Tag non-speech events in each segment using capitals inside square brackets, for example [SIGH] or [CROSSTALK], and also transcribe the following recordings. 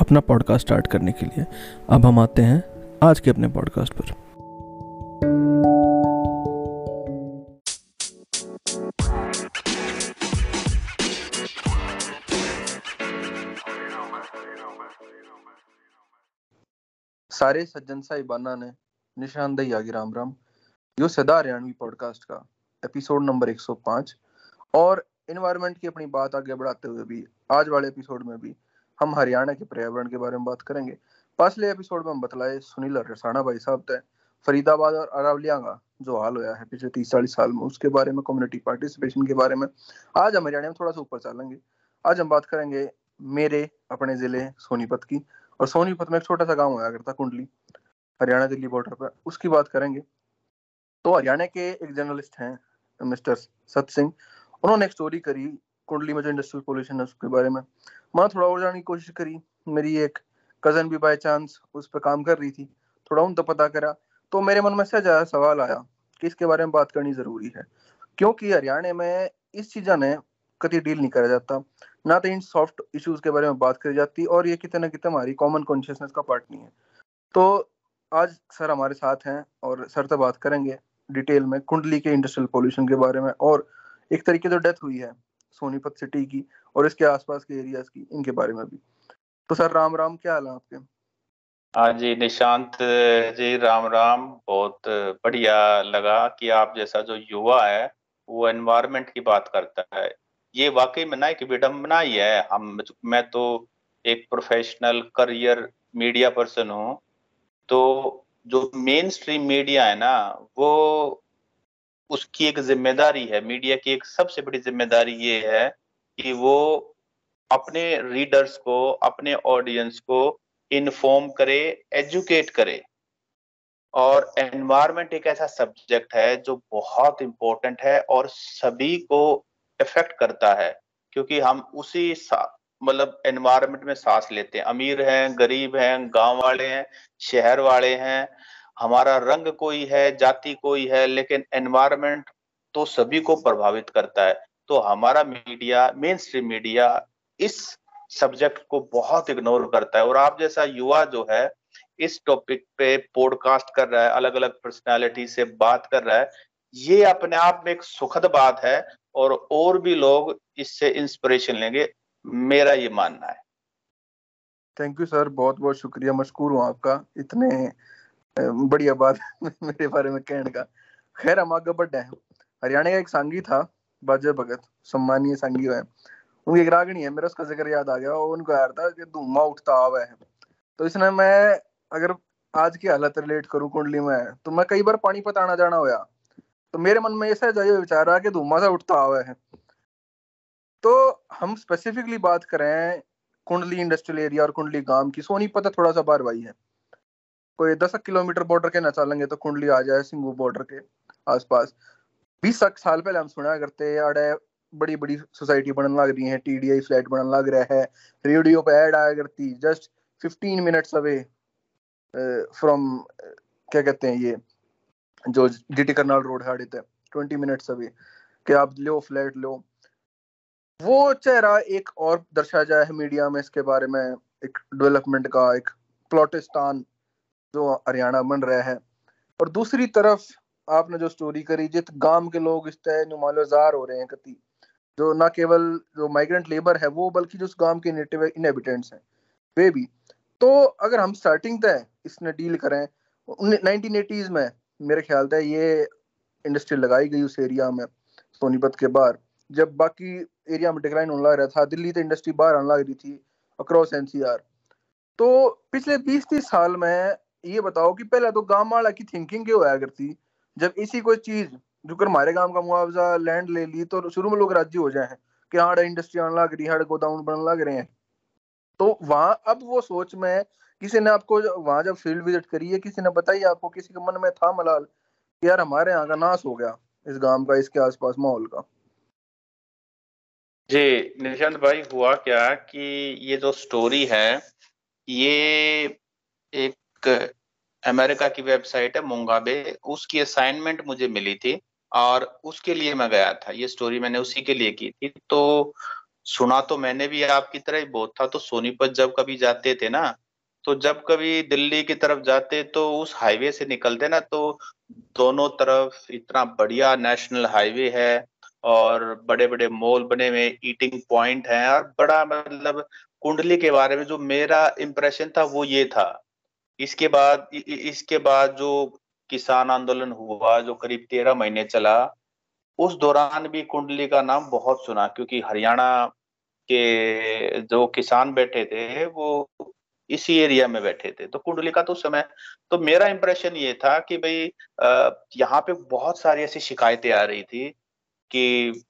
अपना podcast start करने के लिए। अब हम आते हैं आज के अपने पॉडकास्ट पर। सारे सज्जन साहिबाना ने निशानदेही आगे राम राम। यो सदा हरियाणवी पॉडकास्ट का एपिसोड नंबर 105 और इन्वायरमेंट की अपनी बात आगे बढ़ाते हुए भी, आज वाले एपिसोड में भी हम हरियाणा के पर्यावरण के बारे में बात करेंगे। पिछले एपिसोड में हम बतलाए सुनील रसाना भाई साहब थे, फरीदाबाद और अरावलिया का जो हाल होया है पिछले तीस चालीस साल में। उसके बारे में कम्युनिटी पार्टिसिपेशन के बारे में। आज हम हरियाणा में थोड़ा सा ऊपर चलेंगे। आज हम बात करेंगे मेरे, अपने ज़िले, सोनीपत की। और सोनीपत में एक छोटा सा गाँव होया करता, कुंडली। हरियाणा दिल्ली बॉर्डर पर उसकी बात करेंगे। तो हरियाणा के एक जर्नलिस्ट हैं, मिस्टर सत सिंह। उन्होंने एक स्टोरी करी कुंडली में जो इंडस्ट्रियल पोल्यूशन है उसके बारे में। मैं, थोड़ा और जानने की कोशिश करी। मेरी एक कज़न भी बाय चांस उस पर काम कर रही थी। थोड़ा उन तो पता करा तो मेरे मन में से ज़्यादा सवाल आया कि इसके बारे में बात करनी ज़रूरी है। क्योंकि हरियाणा में इस चीजा ने कभी डील नहीं करा जाता। ना तो इन सॉफ्ट इश्यूज़ के बारे में बात करी जाती और ये कितने ना कितने हमारी कॉमन कॉन्शियसनेस का पार्ट नहीं है। तो आज सर हमारे साथ हैं और सर से बात करेंगे डिटेल में कुंडली के इंडस्ट्रियल पोल्यूशन के बारे में और एक तरीके जो डेथ हुई है। सोनीपत सिटी की और इसके आसपास के एरियाज़ की, इनके बारे में भी। तो सर, राम राम, क्या हाल है आपके? हाँ जी, निशांत जी, राम राम, बहुत बढ़िया लगा कि आप जैसा जो युवा है, वो एनवायरमेंट की बात करता है। ये वाकई में ना एक विडम्बना ही है। हम, मैं तो एक प्रोफेशनल करियर मीडिया पर्सन हूँ। तो जो मेन स्ट्रीम मीडिया है ना, वो उसकी एक ज़िम्मेदारी है, मीडिया की एक सबसे बड़ी ज़िम्मेदारी ये है कि वो अपने रीडर्स को, अपने ऑडियंस को इन्फॉर्म करे एजुकेट करे। और एनवायरमेंट एक ऐसा सब्जेक्ट है जो बहुत इंपॉर्टेंट है और सभी को इफ़ेक्ट करता है, क्योंकि हम उसी मतलब एनवायरमेंट में सांस लेते हैं। अमीर हैं, गरीब हैं, गाँव वाले हैं, शहर वाले हैं हमारा रंग कोई है, जाति कोई है, लेकिन एनवायरमेंट तो सभी को प्रभावित करता है। तो हमारा मीडिया मेन स्ट्रीम मीडिया इस सब्जेक्ट को बहुत इग्नोर करता है। और आप जैसा युवा जो है, इस टॉपिक पे पॉडकास्ट कर रहा है अलग अलग पर्सनालिटी से बात कर रहा है, ये अपने आप में एक सुखद बात है और और भी लोग इससे इंस्पिरेशन लेंगे, मेरा ये मानना है। थैंक यू सर बहुत बहुत शुक्रिया। मशकूर हूँ आपका। इतने बढ़िया बात [LAUGHS] मेरे बारे में कहने का। खैर, हम आगे बढ़े हैं। हरियाणा का एक सांगी था बाजे भगत, सम्मानीय सांगी है। उनकी एक रागणी है, मेरा उसका ज़िक्र याद आ गया। और उनको यार था कि धूमा उठता आवा है। तो इसने मैं, अगर आज की हालत रिलेट करूँ कुंडली में तो मैं कई बार पानी पत आना जाना होया। तो मेरे मन में ऐसा जाइए विचार रहा कि धूमा सा उठता आवा है। तो हम स्पेसिफिकली बात करें कुंडली इंडस्ट्रियल एरिया और कुंडली गाँव की। सोनीपत थोड़ा सा बार भाई है। कोई दस किलोमीटर बॉर्डर के ना चलेंगे तो कुंडली आ जाए, सिंगू बॉर्डर के आसपास। बीस साल पहले हम सुना करते, अड़े बड़ी बड़ी सोसाइटी बनने लग रही है टीडीआई फ्लैट बनने लग रहा है रेडियो पे ऐड आया करती just fifteen minutes away from क्या कहते हैं ये, जो जीटी करनाल रोड है आड़े ट्वेंटी मिनट्स अवे कि आप लो फ्लैट लो। वो चेहरा एक और दर्शाया जाए है मीडिया में इसके बारे में, एक डेवलपमेंट का, एक प्लॉटिस्तान जो हरियाणा बन रहा है। और दूसरी तरफ़ आपने जो स्टोरी करी, जित गाँव के लोग इस तरह नुमाजार हो रहे हैं कति, जो ना केवल जो माइग्रेंट लेबर है, वो बल्कि जो उस गाँव के नेटिव इनहेबिटेंट्स हैं, वे भी। तो अगर हम स्टार्टिंग तय इसने डील करें नाइनटीन एटीज में मेरे ख्याल से ये इंडस्ट्री लगाई गई उस एरिया में, सोनीपत के बाहर। जब बाकी एरिया में डिक्लाइन होने लग रहा था, दिल्ली तो इंडस्ट्री बाहर आने लग रही थी अक्रॉस एनसीआर तो पिछले बीस तीस साल में ये बताओ कि पहले तो गाँव वाला की थिंकिंग क्या होया करती? जब इसी कोई चीज़, जो कर हमारे गाँव का मुआवजा लैंड ले ली तो शुरू में लोग राज्य हो जाए कि हाँ इंडस्ट्री आने लग रही है गोदाम बनने लग रहे हैं। तो वहाँ, अब वो सोच में किसी ने आपको वहाँ जब फ़ील्ड विज़िट करी है, किसी ने बताई आपको, किसी के मन में था मलाल कि यार हमारे यहाँ का नाश हो गया, इस गाँव का, इसके आसपास माहौल का? जी, निशांत भाई, हुआ क्या कि ये जो स्टोरी है, ये एक अमेरिका की वेबसाइट है, मोंगाबे। उसकी असाइनमेंट मुझे मिली थी और उसके लिए मैं गया था। ये स्टोरी मैंने उसी के लिए की थी। तो सुना तो मैंने भी आपकी तरह ही बहुत था। तो सोनीपत जब कभी जाते थे ना तो जब कभी दिल्ली की तरफ़ जाते तो उस हाईवे से निकलते ना तो दोनों तरफ़ इतना बढ़िया नेशनल हाईवे है और बड़े बड़े मॉल बने हुए ईटिंग पॉइंट हैं और बड़ा मतलब कुंडली के बारे में जो मेरा इम्प्रेशन था वो ये था। इसके बाद इसके बाद जो किसान आंदोलन हुआ, जो करीब तेरह महीने चला, उस दौरान भी कुंडली का नाम बहुत सुना, क्योंकि हरियाणा के जो किसान बैठे थे, वो इसी एरिया में बैठे थे। तो कुंडली का तो समय तो मेरा इंप्रेशन ये था कि भाई यहाँ पे बहुत सारी ऐसी शिकायतें आ रही थी कि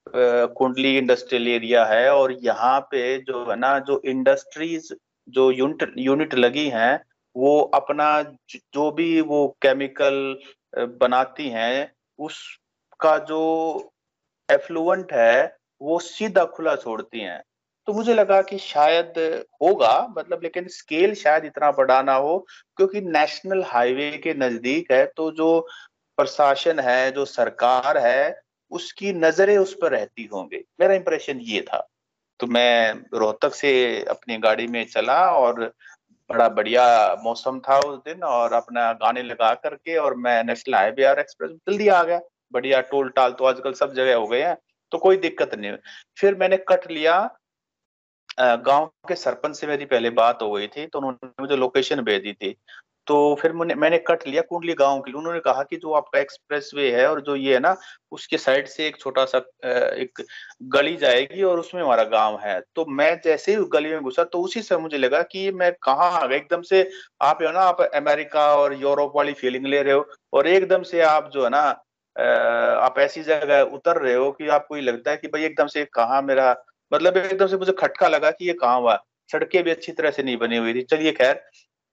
कुंडली इंडस्ट्रियल एरिया है और यहाँ पे जो है ना, जो इंडस्ट्रीज़ जो यूनिट यूनिट लगी हैं वो अपना जो भी वो केमिकल बनाती हैं, उसका जो एफ्लुएंट है, वो सीधा खुला छोड़ती हैं। तो मुझे लगा कि शायद होगा मतलब लेकिन स्केल शायद इतना बड़ा ना हो, क्योंकि नेशनल हाईवे के नज़दीक है तो जो प्रशासन है, जो सरकार है, उसकी नज़रें उस पर रहती होंगे। मेरा इंप्रेशन ये था। तो मैं रोहतक से अपनी गाड़ी में चला और बड़ा बढ़िया मौसम था उस दिन और अपना गाने लगा करके और मैं नेशनल हाईवे और एक्सप्रेस जल्दी आ गया। बढ़िया टोल टाल तो आजकल सब जगह हो गए हैं तो कोई दिक्कत नहीं। फिर मैंने कट लिया। गाँव के सरपंच से मेरी पहले बात हो गई थी तो उन्होंने मुझे लोकेशन भेज दी थी। तो फिर मैंने कट लिया कुंडली गाँव के लिए। उन्होंने कहा कि जो आपका एक्सप्रेस वे है और जो ये है ना, उसके साइड से एक छोटा सा एक गली जाएगी और उसमें हमारा गाँव है। तो मैं जैसे ही गली में घुसा तो उसी से मुझे लगा कि मैं कहाँ आ गया। एकदम से आप है ना, आप अमेरिका और यूरोप वाली फीलिंग ले रहे हो और एकदम से आप जो है ना आप ऐसी जगह उतर रहे हो कि आपको ये लगता है कि भाई एकदम से कहाँ मेरा मतलब एकदम से मुझे खटका लगा कि ये कहाँ हुआ। सड़कें भी अच्छी तरह से नहीं बनी हुई थी। चलिए खैर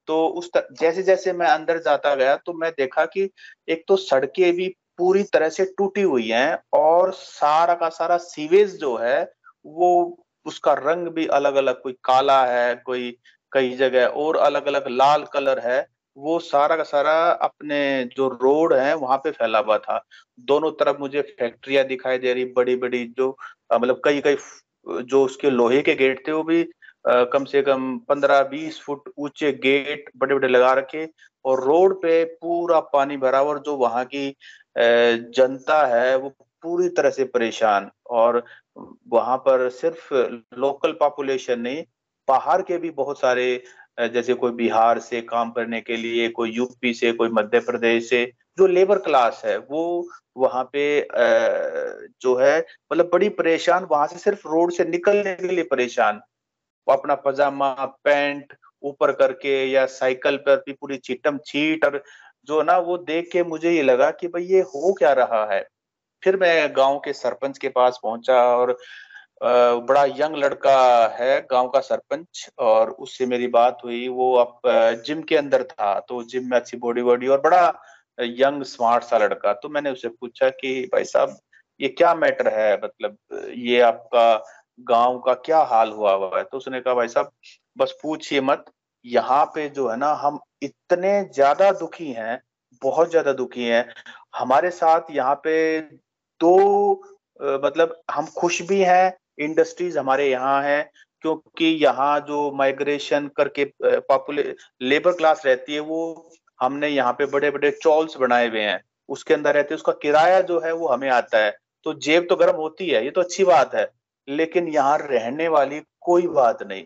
तो उस तर, जैसे जैसे मैं अंदर जाता गया तो मैं देखा कि एक तो सड़कें भी पूरी तरह से टूटी हुई हैं और सारा का सारा सीवेज जो है वो उसका रंग भी अलग अलग कोई काला है कोई कई जगह और अलग अलग लाल कलर है वो सारा का सारा अपने जो रोड है वहाँ पे फैला हुआ था। दोनों तरफ़ मुझे फैक्ट्रियाँ दिखाई दे रही बड़ी बड़ी जो मतलब कई कई जो उसके लोहे के गेट थे वो भी कम से कम पंद्रह बीस फुट ऊँचे गेट बड़े बड़े लगा रखे और रोड पे पूरा पानी भरा और जो वहाँ की जनता है वो पूरी तरह से परेशान और वहाँ पर सिर्फ़ लोकल पॉपुलेशन नहीं, बाहर के भी बहुत सारे जैसे कोई बिहार से काम करने के लिए, कोई यूपी से, कोई मध्य प्रदेश से जो लेबर क्लास है वो वहाँ पे जो है मतलब बड़ी परेशान, वहाँ से सिर्फ़ रोड से निकलने के लिए परेशान। वो अपना पजामा, पैंट ऊपर करके या साइकिल पर भी पूरी चीटम चीट और जो ना वो देख के मुझे ये लगा कि भाई ये हो क्या रहा है। फिर मैं गाँव के सरपंच के पास पहुँचा और बड़ा यंग लड़का है, गाँव का सरपंच, और उससे मेरी बात हुई। वो अब जिम के अंदर था तो जिम में अच्छी बॉडी बॉडी और बड़ा यंग, स्मार्ट सा लड़का। तो मैंने उससे पूछा कि भाई साहब, ये क्या मैटर है? मतलब ये आपका गाँव का क्या हाल हुआ हुआ है? तो उसने कहा, भाई साहब, बस पूछिए मत। यहाँ पे जो है ना, हम इतने ज़्यादा दुखी हैं, बहुत ज़्यादा दुखी हैं। हमारे साथ यहाँ पे दो मतलब हम खुश भी हैं, इंडस्ट्रीज़ हमारे यहाँ है, क्योंकि यहाँ जो माइग्रेशन करके पॉपुलर लेबर क्लास रहती है, वो हमने यहाँ पे बड़े बड़े चॉल्स बनाए हुए हैं। उसके अंदर रहते हैं, उसका किराया जो है वो हमें आता है। तो जेब तो गर्म होती है, ये तो अच्छी बात है। लेकिन यहाँ रहने वाली कोई बात नहीं।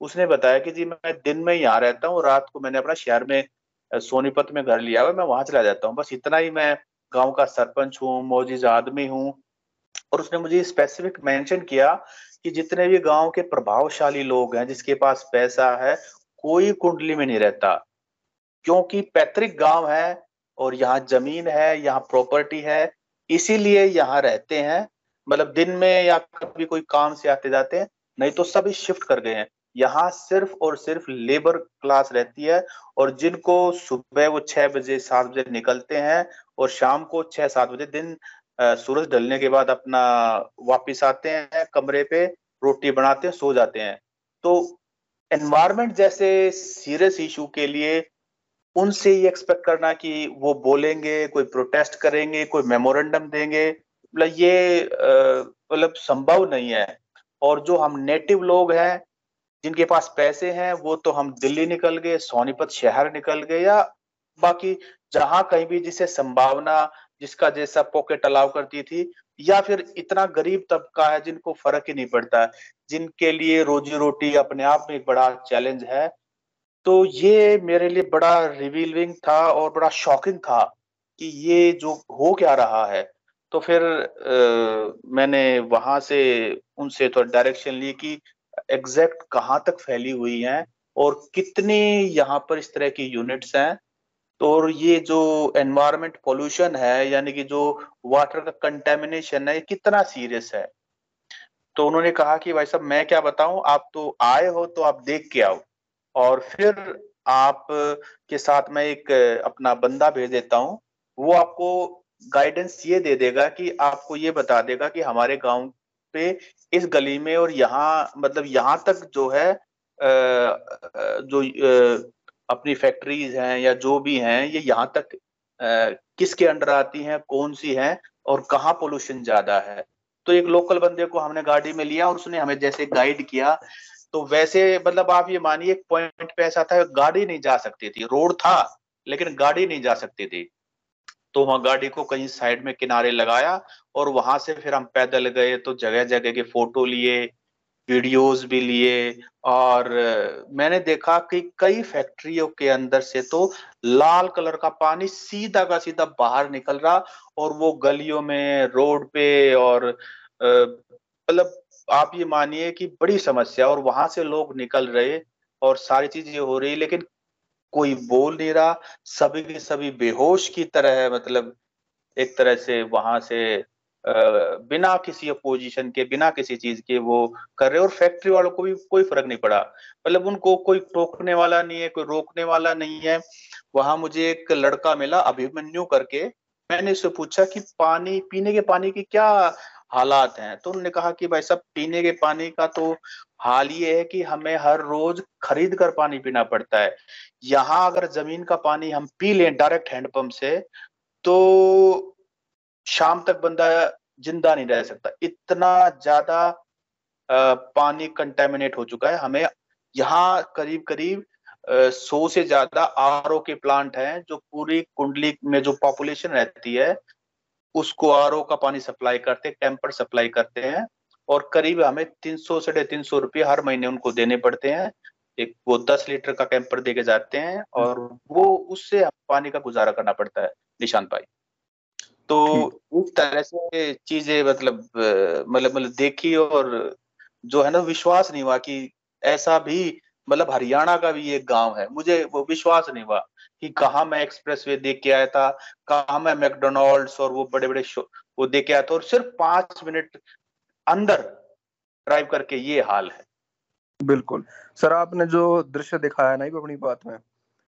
उसने बताया कि जी, मैं दिन में यहाँ रहता हूँ, रात को मैंने अपना शहर में सोनीपत में घर लिया हुआ मैं वहाँ चला जाता हूँ। बस इतना ही मैं गाँव का सरपंच हूँ मोजिज आदमी हूँ। और उसने मुझे स्पेसिफिक मेंशन किया कि जितने भी गाँव के प्रभावशाली लोग हैं, जिसके पास पैसा है, कोई कुंडली में नहीं रहता। क्योंकि पैतृक गाँव है और यहाँ ज़मीन है, यहाँ प्रॉपर्टी है, इसीलिए यहाँ रहते हैं। मतलब दिन में या कभी कोई काम से आते जाते हैं, नहीं तो सभी शिफ्ट कर गए हैं। यहाँ सिर्फ़ और सिर्फ़ लेबर क्लास रहती है और जिनको सुबह वो छह बजे, सात बजे निकलते हैं और शाम को छह, सात बजे दिन सूरज ढलने के बाद अपना वापिस आते हैं, कमरे पे रोटी बनाते हैं, सो जाते हैं। तो एनवायरमेंट जैसे सीरियस इशू के लिए उनसे ये एक्सपेक्ट करना कि वो बोलेंगे, कोई प्रोटेस्ट करेंगे, कोई मेमोरेंडम देंगे ये मतलब संभव नहीं है। और जो हम नेटिव लोग हैं, जिनके पास पैसे हैं, वो तो हम दिल्ली निकल गए, सोनीपत शहर निकल गए या बाकी जहाँ कहीं भी जिसे संभावना, जिसका जैसा पॉकेट अलाउ करती थी, या फिर इतना गरीब तबका है जिनको फ़र्क ही नहीं पड़ता, जिनके लिए रोजी रोटी अपने आप में एक बड़ा चैलेंज है। तो ये मेरे लिए बड़ा रिवीलिंग था और बड़ा शॉकिंग था कि ये जो हो क्या रहा है। तो फिर आ, मैंने वहाँ से उनसे थोड़ा डायरेक्शन ली कि एग्जैक्ट कहाँ तक फैली हुई हैं और कितने यहाँ पर इस तरह की यूनिट्स हैं। तो और ये जो एनवायरमेंट पोल्यूशन है यानी कि जो वाटर का कंटेमिनेशन है ये कितना सीरियस है? तो उन्होंने कहा कि भाई साहब मैं क्या बताऊँ? आप तो आए हो तो आप देख के आओ। और फिर आप के साथ मैं एक अपना बंदा भेज देता हूँ। वो आपको गाइडेंस ये दे देगा कि आपको ये बता देगा कि हमारे गाँव पे इस गली में और यहाँ मतलब यहाँ तक जो है जो अपनी फैक्ट्रीज हैं या जो भी हैं, ये यहाँ तक किसके अंडर आती हैं, कौन सी हैं और कहाँ पोल्यूशन ज़्यादा है। तो एक लोकल बंदे को हमने गाड़ी में लिया और उसने हमें जैसे गाइड किया तो वैसे मतलब आप ये मानिए, एक पॉइंट पे ऐसा था, गाड़ी नहीं जा सकती थी। रोड था, लेकिन गाड़ी नहीं जा सकती थी। तो वहाँ गाड़ी को कहीं साइड में किनारे लगाया और वहाँ से फिर हम पैदल गए तो जगह जगह के फ़ोटो लिए, वीडियोस भी लिए और मैंने देखा कि कई फैक्ट्रियों के अंदर से तो लाल कलर का पानी सीधा का सीधा बाहर निकल रहा और वो गलियों में, रोड पे और मतलब आप ये मानिए कि बड़ी समस्या और वहाँ से लोग निकल रहे और सारी चीज़ें हो रही, लेकिन कोई बोल नहीं रहा, सभी के सभी बेहोश की तरह है मतलब एक तरह से वहाँ से बिना किसी अपोजिशन के, बिना किसी चीज़ के वो कर रहे और फैक्ट्री वालों को भी कोई फ़र्क नहीं पड़ा। मतलब उनको कोई टोकने वाला नहीं है, कोई रोकने वाला नहीं है। वहाँ मुझे एक लड़का मिला, अभिमन्यु करके। मैंने उससे पूछा कि पानी, पीने के पानी की क्या हालात हैं। तो उन्होंने कहा कि भाई साहब, पीने के पानी का तो हाल ये है कि हमें हर रोज खरीद कर पानी पीना पड़ता है। यहाँ अगर ज़मीन का पानी हम पी लें डायरेक्ट हैंडपंप से तो शाम तक बंदा ज़िंदा नहीं रह सकता। इतना ज़्यादा पानी कंटेमिनेट हो चुका है। हमें यहाँ करीब करीब सौ से ज़्यादा आरओ के प्लांट हैं जो पूरी कुंडली में जो पॉपुलेशन रहती है उसको आरओ का पानी सप्लाई करते टेम्पर सप्लाई करते हैं और करीब हमें तीन सौ साढ़े तीन सौ रुपये हर महीने उनको देने पड़ते हैं। एक वो दस लीटर का कैंपर दे के जाते हैं और वो उससे पानी का गुजारा करना पड़ता है निशान भाई। तो इस तरह से चीज़ें मतलब मतलब मतलब देखी और जो है ना विश्वास नहीं हुआ कि ऐसा भी मतलब हरियाणा का भी एक गाँव है मुझे वो विश्वास नहीं हुआ। कि कहा मैं एक्सप्रेस वे देख के आया था, कहा मैं मैकडोनाल्ड्स और वो बड़े बड़े शो, वो देख के आया था और सिर्फ़ पाँच मिनट अंदर ड्राइव करके ये हाल है। बिल्कुल। सर, आपने जो दृश्य दिखाया ना अपनी बात में,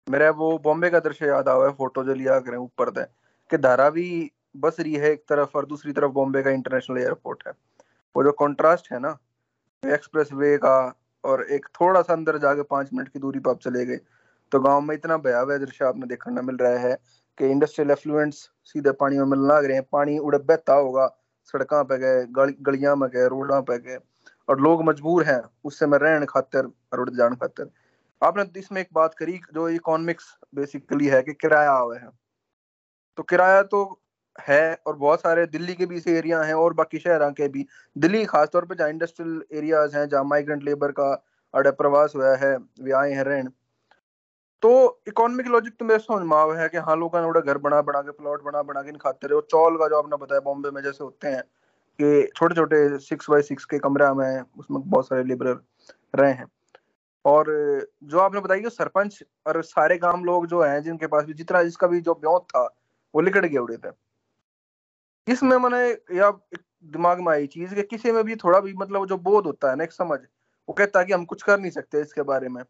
मेरा वो बॉम्बे का दृश्य याद आवा है, फ़ोटो जो लिया करें ऊपर से, कि धारावी बस रही है एक तरफ़ और दूसरी तरफ़ बॉम्बे का इंटरनेशनल एयरपोर्ट है। वो जो कंट्रास्ट है ना एक्सप्रेस वे का और एक थोड़ा सा अंदर जाके पाँच मिनट की दूरी पर आप चले गए तो गाँव में इतना भयावह दृश्य आपने देखने मिल रहा है कि इंडस्ट्रियल एफ्लुएंट्स सीधे पानी में मिलने लग रहे हैं पानी उड़े बहता होगा सड़क पे गए गल, गलियाँ में गए रोडों पे गए और लोग मजबूर हैं उससे में रहने खातर रुड़ जान खातर। आपने इसमें एक बात करी जो इकोनॉमिक्स बेसिकली है कि किराया आवे है। तो किराया तो है और बहुत सारे दिल्ली के भी ऐसे एरिया हैं और बाकी शहर के भी। दिल्ली खासतौर पर जहाँ इंडस्ट्रियल एरियाज़ हैं जहाँ माइग्रेंट लेबर का अड़े प्रवास हुआ है वे आए हैं रहन। तो इकोनॉमिक लॉजिक तो मेरे समझ में है कि हाँ लोग घर बना बना के प्लॉट बना बना के खाते रहे। और चौल का जो आपने बताया, बॉम्बे में जैसे होते हैं कि छोटे छोटे सिक्स बाई सिक्स के कमरा में उसमें बहुत सारे लेबर रहे हैं। और जो आपने बताया कि सरपंच और सारे गाँव लोग जो हैं, जिनके पास भी, जितना जिसका भी जो ब्योत था, वो लिकट गए उड़े थे। इसमें मैंने, या दिमाग में आई चीज़ कि किसी में भी थोड़ा भी मतलब जो बोध होता है ना, एक समझ, वो कहता है कि हम कुछ कर नहीं सकते इसके बारे में।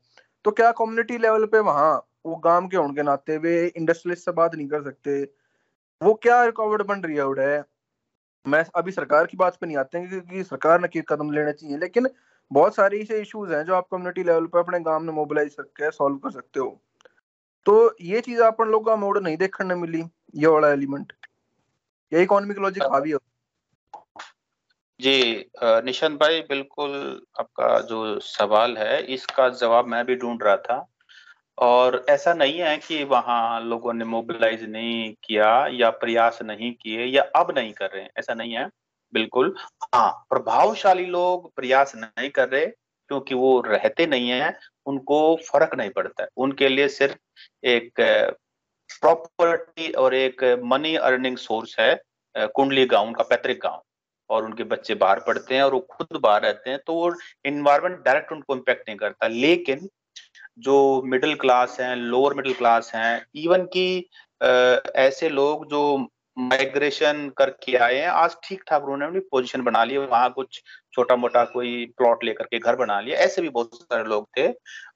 तो क्या कम्युनिटी लेवल पे वहाँ वो गाँव के होने के नाते वे इंडस्ट्रियलिस्ट से बात नहीं कर सकते? वो क्या रिकॉर्ड बन रही है मैं अभी सरकार की बात पे नहीं आते हैं क्योंकि सरकार ने कदम लेने चाहिए लेकिन बहुत सारे ऐसे इश्यूज़ हैं जो आप कम्युनिटी लेवल पे अपने गाँव में मोबिलाइज करके सॉल्व कर सकते हो। तो ये चीज़ अपन लोग का मोड नहीं देखने मिली ये वाला एलिमेंट ये इकोनॉमिक लॉजिक हावी हो। जी निशांत भाई, बिल्कुल आपका जो सवाल है, इसका जवाब मैं भी ढूंढ रहा था। और ऐसा नहीं है कि वहाँ लोगों ने मोबिलाइज नहीं किया या प्रयास नहीं किए या अब नहीं कर रहे हैं, ऐसा नहीं है। बिल्कुल हाँ प्रभावशाली लोग प्रयास नहीं कर रहे क्योंकि वो रहते नहीं है, उनको फ़र्क नहीं पड़ता है। उनके लिए सिर्फ़ एक प्रॉपर्टी और एक मनी अर्निंग सोर्स है कुंडली गाँव का पैतृक गाँव। और उनके बच्चे बाहर पढ़ते हैं और वो खुद बाहर रहते हैं तो वो इन्वायरमेंट डायरेक्ट उनको इम्पेक्ट नहीं करता। लेकिन जो मिडिल क्लास हैं लोअर मिडिल क्लास हैं इवन की ऐसे लोग जो माइग्रेशन करके आए हैं, आज ठीक ठाक उन्होंने अपनी पोजीशन बना ली, वहाँ कुछ छोटा मोटा कोई प्लॉट लेकर के घर बना लिया, ऐसे भी बहुत सारे लोग थे।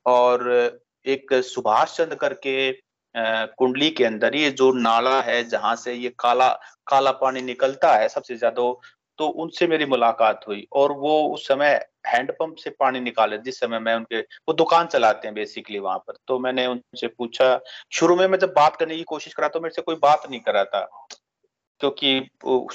और एक सुभाष चंद्र करके कुंडली के अंदर, ये जो नाला है जहाँ से ये काला काला पानी निकलता है, सबसे ज़्यादा तो उनसे मेरी मुलाकात हुई और वो उस समय हैंडपंप से पानी निकाले जिस समय मैं उनके, वो दुकान चलाते हैं बेसिकली वहाँ पर तो मैंने उनसे पूछा, शुरू में मैं जब बात करने की कोशिश करा तो मेरे से कोई बात नहीं करा था, क्योंकि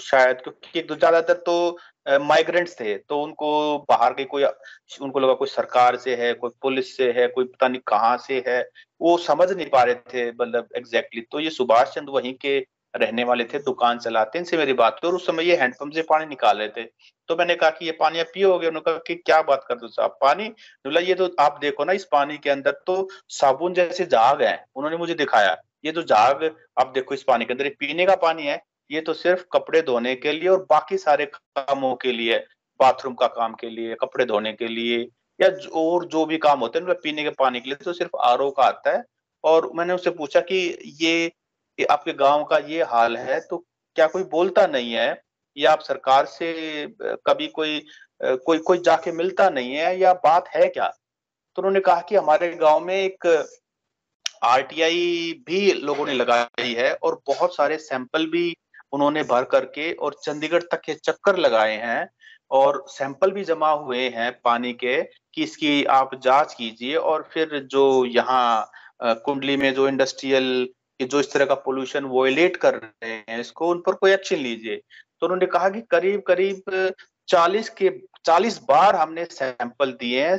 शायद, क्योंकि ज़्यादातर तो माइग्रेंट्स थे तो उनको बाहर के कोई, उनको लगा कोई सरकार से है, कोई पुलिस से है, कोई पता नहीं कहाँ से है, वो समझ नहीं पा रहे थे मतलब एग्जैक्टली exactly. तो ये सुभाष चंद्र वहीं के रहने वाले थे, दुकान चलाते, इनसे मेरी बात हुई और उस समय ये हैंडपंप से पानी निकाल रहे थे। तो मैंने कहा कि ये पानी आप पियोगे उन्होंने कहा कि क्या बात कर दो साहब? पानी? बोला, ये तो आप देखो ना, इस पानी के अंदर तो साबुन जैसे जाग है। उन्होंने मुझे दिखाया, ये तो जाग, आप देखो इस पानी के अंदर पीने का पानी है। ये तो सिर्फ़ कपड़े धोने के लिए और बाकी सारे कामों के लिए, बाथरूम का काम के लिए, कपड़े धोने के लिए, या और जो भी काम होते हैं पीने के पानी के लिए तो सिर्फ़ आरओ का आता है। और मैंने उससे पूछा कि ये आपके गाँव का ये हाल है तो क्या कोई बोलता नहीं है? या आप सरकार से कभी कोई कोई कोई जाके मिलता नहीं है? या बात है क्या? तो उन्होंने कहा कि हमारे गाँव में एक आरटीआई भी लोगों ने लगाई है और बहुत सारे सैंपल भी उन्होंने भर करके और चंडीगढ़ तक के चक्कर लगाए हैं और सैंपल भी जमा हुए हैं पानी के कि इसकी आप जाँच कीजिए और फिर जो यहाँ कुंडली में जो इंडस्ट्रियल जो इस तरह का पोल्यूशन वोयलेट कर रहे हैं, इसको उन पर कोई एक्शन लीजिए। तो उन्होंने कहा कि करीब करीब चालीस के, चालीस बार हमने सैंपल दिए हैं।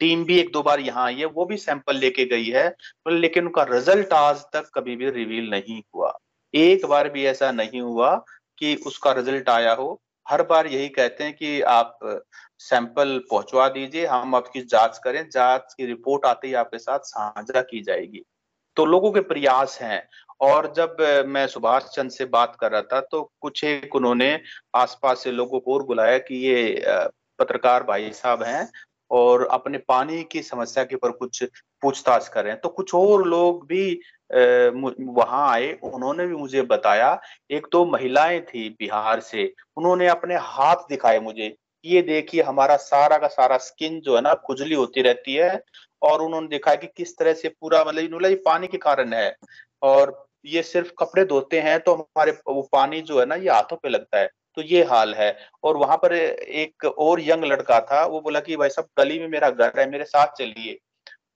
टीम भी एक दो बार यहाँ आई है, वो भी सैंपल लेके गई है, लेकिन उनका रिज़ल्ट आज तक कभी भी रिवील नहीं हुआ। एक बार भी ऐसा नहीं हुआ कि उसका रिज़ल्ट आया हो। हर बार यही कहते हैं कि आप सैंपल पहुंचवा दीजिए, हम आपकी जाँच करें, जाँच की रिपोर्ट आते ही आपके साथ साझा की जाएगी। तो लोगों के प्रयास हैं। और जब मैं सुभाष चंद से बात कर रहा था तो कुछ एक उन्होंने आसपास से लोगों को और बुलाया कि ये पत्रकार भाई साहब हैं और अपने पानी की समस्या के ऊपर कुछ पूछताछ करें तो कुछ और लोग भी वहाँ आए। उन्होंने भी मुझे बताया। एक तो महिलाएँ थी बिहार से। उन्होंने अपने हाथ दिखाए मुझे ये देखिए, हमारा सारा का सारा स्किन जो है ना खुजली होती रहती है। और उन्होंने दिखाया कि किस तरह से पूरा मतलब पानी के कारण है। और ये सिर्फ़ कपड़े धोते हैं तो हमारे वो पानी जो है ना ये हाथों पे लगता है। तो ये हाल है। और वहाँ पर एक और यंग लड़का था वो बोला कि भाई साहब गली में मेरा घर है मेरे साथ चलिए।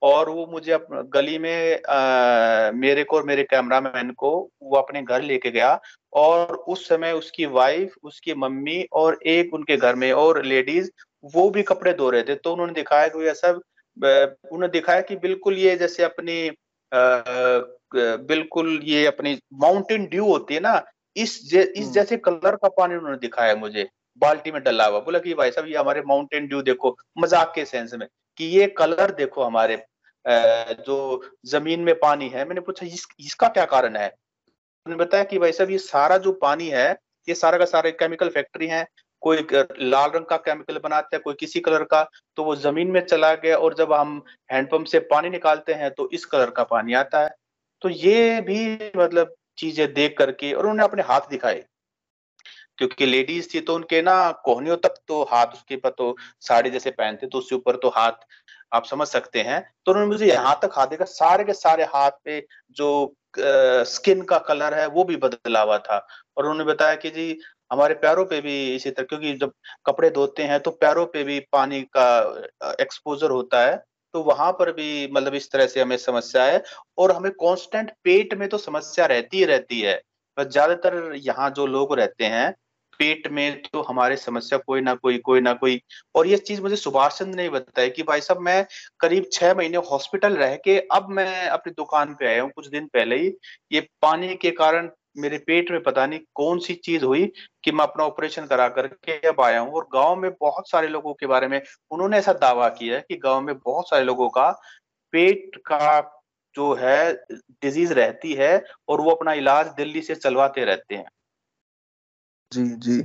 और वो मुझे अप, गली में आ, मेरे को और मेरे कैमरा मैन को वो अपने घर लेके गया। और उस समय उसकी वाइफ उसकी मम्मी और एक उनके घर में और लेडीज़ वो भी कपड़े धो रहे थे। तो उन्होंने दिखाया कि ऐसा उन्होंने दिखाया कि बिल्कुल ये जैसे अपनी बिल्कुल ये अपनी माउंटेन ड्यू होती है ना इस जे, इस हम्म। जैसे कलर का पानी उन्होंने दिखाया मुझे बाल्टी में डला हुआ। बोला कि भाई साहब ये हमारे माउंटेन ड्यू देखो मज़ाक के सेंस में कि ये कलर देखो हमारे जो ज़मीन में पानी है। मैंने पूछा इस, इसका क्या कारण है? उन्होंने बताया कि भाई साहब ये सारा जो पानी है ये सारा का सारा केमिकल फैक्ट्री है कोई लाल रंग का केमिकल बनाता है, कोई किसी कलर का तो वो ज़मीन में चला गया और जब हम हैंडपंप से पानी निकालते हैं तो इस कलर का पानी आता है। तो ये भी मतलब चीज़ें देख करके और उन्होंने अपने हाथ दिखाए। क्योंकि लेडीज़ थी तो उनके ना कोहनियों तक तो हाथ उसके पर तो साड़ी जैसे पहनते तो उसके ऊपर तो हाथ आप समझ सकते हैं। तो उन्होंने मुझे यहाँ तक हाथ देखा, सारे के सारे हाथ पे जो स्किन का कलर है, वो भी बदला हुआ था। और उन्होंने बताया कि जी हमारे पैरों पे भी इसी तरह, क्योंकि जब कपड़े धोते हैं तो पैरों पे भी पानी का एक्सपोजर होता है तो वहाँ पर भी मतलब इस तरह से हमें समस्या है और हमें कांस्टेंट पेट में तो समस्या रहती ही रहती है। पर ज़्यादातर यहाँ जो लोग रहते हैं, पेट में तो हमारे समस्या कोई ना कोई कोई ना कोई, और ये चीज़ मुझे सुभाष चंद्र ने बताया कि भाई साहब मैं करीब छह महीने हॉस्पिटल रह के अब मैं अपनी दुकान पे आया हूँ, कुछ दिन पहले ही। ये पानी के कारण मेरे पेट में पता नहीं कौन सी चीज़ हुई कि मैं अपना ऑपरेशन करा करके अब आया हूँ। और गाँव में बहुत सारे लोगों के बारे में उन्होंने ऐसा दावा किया है कि गाँव में बहुत सारे लोगों का पेट का जो है डिज़ीज़ रहती है और वो अपना इलाज दिल्ली से चलवाते रहते हैं। जी जी।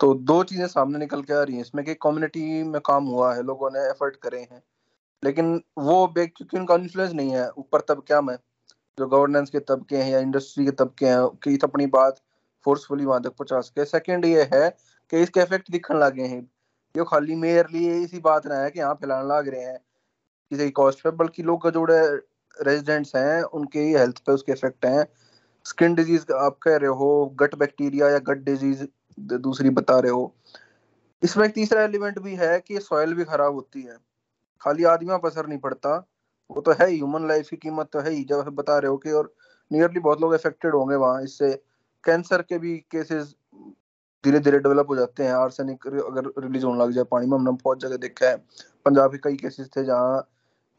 तो दो चीज़ें सामने निकल के आ रही हैं। इसमें कि कम्युनिटी में काम हुआ है, लोगों ने एफर्ट करे हैं। लेकिन वो क्योंकि उनका इन्फ्लुएंस नहीं है, ऊपर तब क्या मैं जो गवर्नेंस के तबके हैं या इंडस्ट्री के तबके हैं, कि अपनी बात फोर्सफुली वहाँ तक पहुँचा सके। सेकंड ये है कि इसके इफ़ेक्ट दिखने लगे हैं। ये खाली मेयरली इसी बात ना है कि यहाँ फैलाने लग रहे हैं। किसी की कॉस्ट पे, बल्कि लोग का जोड़े रेजिडेंट्स हैं, उनके ही हेल्थ पे उसके इफ़ेक्ट हैं। स्किन डिज़ीज़ आप कह रहे हो गट बैक्टीरिया या गट डिज़ीज़ दूसरी बता रहे हो। इसमें एक तीसरा एलिमेंट भी है कि सॉइल भी खराब होती है। खाली आदमियों पर असर नहीं पड़ता। वो तो है ह्यूमन लाइफ की कीमत तो है ही, जब बता रहे हो कि और नियरली बहुत लोग अफेक्टेड होंगे वहाँ, इससे कैंसर के भी केसेस धीरे धीरे डेवलप हो जाते हैं। आर्सेनिक अगर रिलीज़ होने लग जाए, पानी में हमने बहुत जगह देखा है। पंजाब के कई केसेस थे जहाँ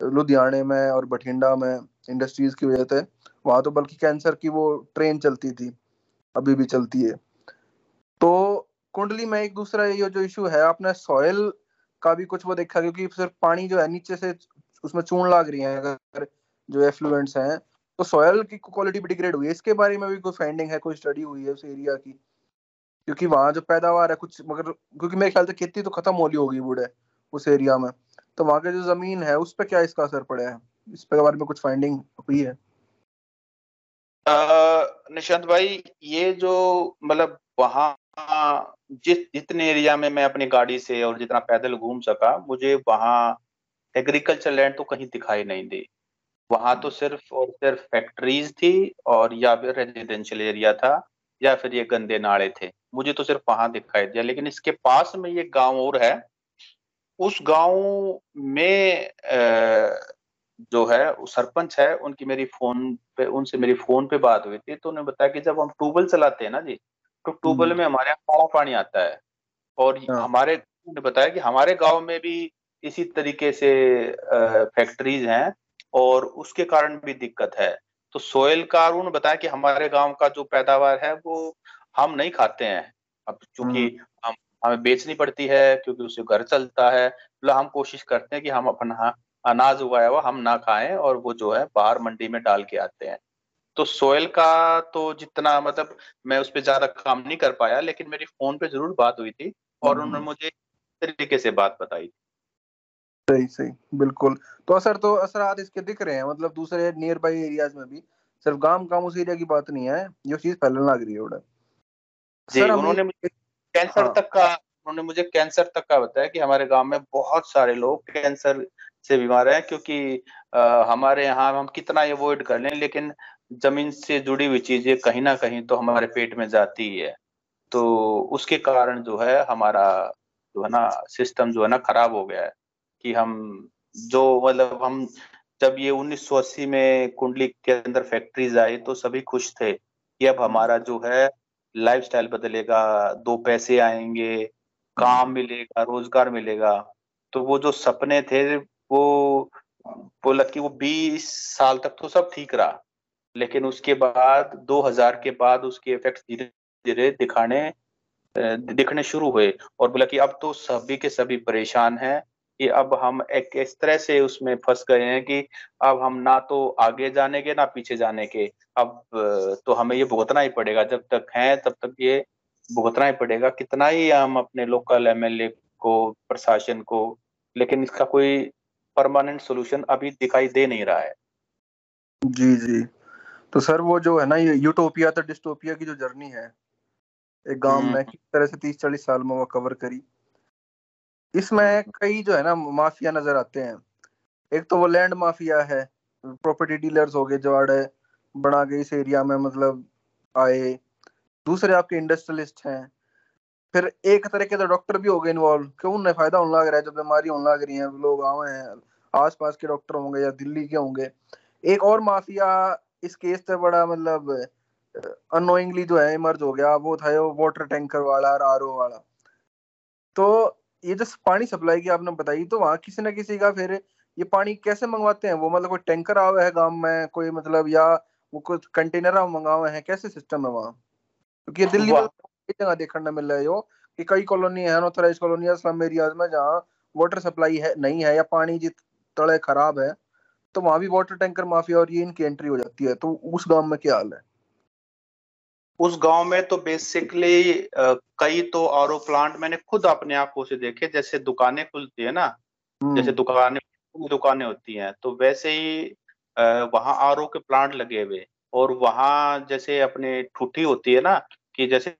लुधियाने में और बठिंडा में इंडस्ट्रीज़ की वजह से, वहाँ तो बल्कि कैंसर की वो ट्रेन चलती थी, अभी भी चलती है। तो कुंडली में एक दूसरा ये जो इशू है, आपने सॉयल का भी कुछ वो देखा, क्योंकि सिर्फ़ पानी जो है, नीचे से उसमें चून लाग रही है अगर जो एफ्लुएंट्स हैं तो सॉयल की क्वालिटी भी डिग्रेड हुई है। इसके बारे में भी कोई फाइंडिंग है, कोई स्टडी हुई है उस एरिया की? क्योंकि वहाँ जो पैदावार है, कुछ मगर क्योंकि मेरे ख्याल से खेती तो खत्म होली होगी बूढ़े उस एरिया में। तो वहाँ की जो ज़मीन है, उस पर क्या इसका असर पड़ा है? इस पे बारे में कुछ फाइंडिंग हुई है? निशांत भाई, ये जो मतलब वहाँ जिस, जितने एरिया में मैं अपनी गाड़ी से और जितना पैदल घूम सका, मुझे वहाँ एग्रीकल्चर लैंड तो कहीं दिखाई नहीं दी। वहाँ तो सिर्फ़ और सिर्फ़ फैक्ट्रीज थी और या फिर रेजिडेंशियल एरिया था या फिर ये गंदे नाले थे। मुझे तो सिर्फ़ वहाँ दिखाई दिया लेकिन इसके पास में ये गाँव और है। उस गाँव में जो है सरपंच है उनकी मेरी फ़ोन पे उनसे मेरी फ़ोन पे बात हुई थी तो उन्होंने बताया कि जब हम ट्यूबवेल चलाते हैं ना जी तो ट्यूबवेल हम्म। में हमारे यहाँ काला पानी आता है। और हाँ। हमारे ने बताया कि हमारे गाँव में भी इसी तरीके से फैक्ट्रीज हैं और उसके कारण भी दिक्कत है। तो सोयल का उन्होंने बताया कि हमारे गाँव का जो पैदावार है वो हम नहीं खाते हैं। अब चूँकि हम्म। हम हमें बेचनी पड़ती है क्योंकि उससे घर चलता है। मतलब हम कोशिश करते हैं कि हम अपना अनाज उगाया हुआ हम ना खाएँ और वो जो है बाहर मंडी में डाल के आते हैं। तो सोयल का तो जितना मतलब मैं उस पर ज़्यादा काम नहीं कर पाया लेकिन मेरी फ़ोन पे ज़रूर बात हुई थी और उन्होंने हम्म। मुझे तरीके से बात बताई थी। सही सही बिल्कुल। तो असर तो असरात इसके दिख रहे हैं मतलब दूसरे नियर बाई एरियाज़ में भी। सिर्फ़ गाँव गाँव उस एरिया की बात नहीं है ये चीज़ फैलने लग रही है उधर। जी उन्होंने मुझे कैंसर हाँ। तक का उन्होंने मुझे कैंसर तक का बताया कि हमारे गाँव में बहुत सारे लोग कैंसर से बीमार हैं क्योंकि आ, हमारे यहाँ हम कितना अवॉइड कर लें लेकिन ज़मीन से जुड़ी हुई चीज़ें कहीं ना कहीं तो हमारे पेट में जाती ही है। तो उसके कारण जो है हमारा जो है ना सिस्टम जो है ना खराब हो गया है। कि हम जो मतलब हम जब ये 1980 में कुंडली के अंदर फैक्ट्रीज आई तो सभी खुश थे कि अब हमारा जो है लाइफस्टाइल बदलेगा, दो पैसे आएँगे, काम मिलेगा, रोज़गार मिलेगा। तो वो जो सपने थे वो बोला कि वो 20 साल तक तो सब ठीक रहा। लेकिन उसके बाद 2000 के बाद उसके इफ़ेक्ट धीरे धीरे दिखाने, दिखने शुरू हुए और बोला कि अब तो सभी के सभी परेशान हैं। कि अब हम एक इस तरह से उसमें फंस गए हैं कि अब हम ना तो आगे जाने के ना पीछे जाने के। अब तो हमें ये भुगतना ही पड़ेगा। जब तक है तब तक ये भुगतना ही पड़ेगा। कितना ही हम अपने लोकल एमएलए को प्रशासन को लेकिन इसका कोई परमानेंट सोल्यूशन अभी दिखाई दे नहीं रहा है। जी जी। तो सर वो जो है ना ये यूटोपिया तो डिस्टोपिया की जो जर्नी है एक गाँव में किस तरह से तीस चालीस साल में वो कवर करी? इसमें कई जो है ना माफिया नज़र आते हैं। एक तो वो लैंड माफिया है प्रॉपर्टी डीलर्स हो गए जवाड़े बना के इस एरिया में मतलब आए। दूसरे आपके इंडस्ट्रियलिस्ट हैं। फिर एक तरह के तो डॉक्टर भी हो गए इन्वॉल्व क्यों? उन्हें फ़ायदा होने लग रहा है, जब बीमारी होने लग रही है, लोग आए हैं आस पास के डॉक्टर होंगे या दिल्ली के होंगे। एक और माफिया इस केस से बड़ा मतलब अनोइंगली जो है इमर्ज हो गया, वो था वो वाटर टैंकर वाला आर वाला। तो ये जो पानी सप्लाई की आपने बताई तो वहाँ किसी ना किसी का फिर ये पानी कैसे मंगवाते हैं? वो मतलब कोई टैंकर आवे है गाँव में कोई मतलब या वो कुछ कंटेनर मंगावे हैं? कैसे सिस्टम है वहाँ? क्योंकि दिल्ली में जगह देखने मिल रहा है यो कि कई कॉलोनी है अनऑथराइज कॉलोनी स्लम एरियाज़ में जहाँ वाटर सप्लाई है नहीं है या पानी जित तड़े खराब है तो वहाँ भी वाटर टैंकर माफिया और ये इनकी एंट्री हो जाती है तो उस गाँव में क्या हाल है? उस गाँव में तो बेसिकली कई तो आरओ प्लांट मैंने खुद अपने आँखों से देखे जैसे दुकानें खुलती है ना हम्म। जैसे दुकानें दुकानें होती हैं तो वैसे ही वहाँ आरओ के प्लांट लगे हुए और वहाँ जैसे अपने ठूठी होती है ना कि जैसे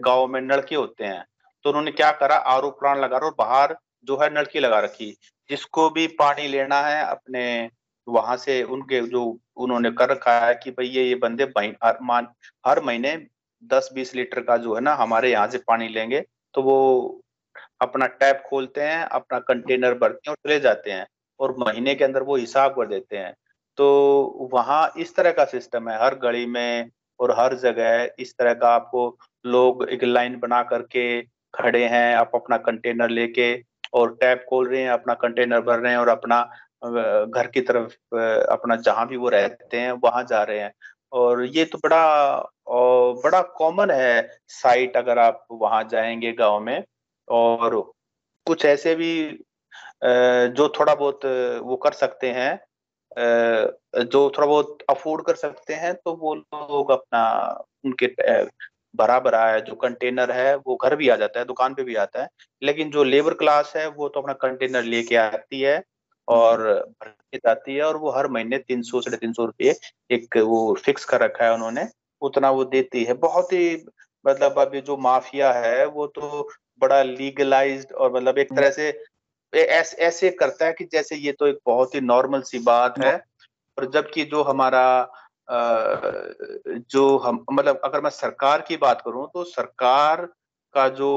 गाँव में नलके होते हैं तो उन्होंने क्या करा आरओ प्लांट लगा रहा और बाहर जो है नलकी लगा रखी जिसको भी पानी लेना है अपने वहाँ से उनके जो उन्होंने कर रखा है कि भाई ये ये बंदे हर, मान हर महीने दस बीस लीटर का जो है ना हमारे यहाँ से पानी लेंगे तो वो अपना टैप खोलते हैं अपना कंटेनर भरते हैं और चले जाते हैं और महीने के अंदर वो हिसाब कर देते हैं। तो वहाँ इस तरह का सिस्टम है हर गली में और हर जगह इस तरह का आपको लोग एक लाइन बना करके खड़े हैं आप अपना कंटेनर लेके और टैप खोल रहे हैं अपना कंटेनर भर रहे हैं और अपना घर की तरफ़ अपना जहाँ भी वो रहते हैं, वहाँ जा रहे हैं। और ये तो बड़ा बड़ा कॉमन है साइट अगर आप वहाँ जाएँगे गाँव में। और कुछ ऐसे भी जो थोड़ा बहुत वो कर सकते हैं जो थोड़ा बहुत अफोर्ड कर सकते हैं तो वो लोग अपना उनके भरा भरा है जो कंटेनर है, वो घर भी आ जाता है, दुकान पे भी आता है। लेकिन जो लेबर क्लास है, वो तो अपना कंटेनर लेके आती है। और भर जाती है और वो हर महीने तीन सौ साढ़े तीन सौ रुपये एक वो फिक्स कर रखा है उन्होंने, उतना वो देती है। बहुत ही मतलब अभी जो माफिया है, वो तो बड़ा लीगलाइज्ड और मतलब एक तरह से ऐसे ऐसे करता है कि जैसे ये तो एक बहुत ही नॉर्मल सी बात है। और जबकि जो हमारा जो हम मतलब अगर मैं सरकार की बात करूँ तो सरकार का जो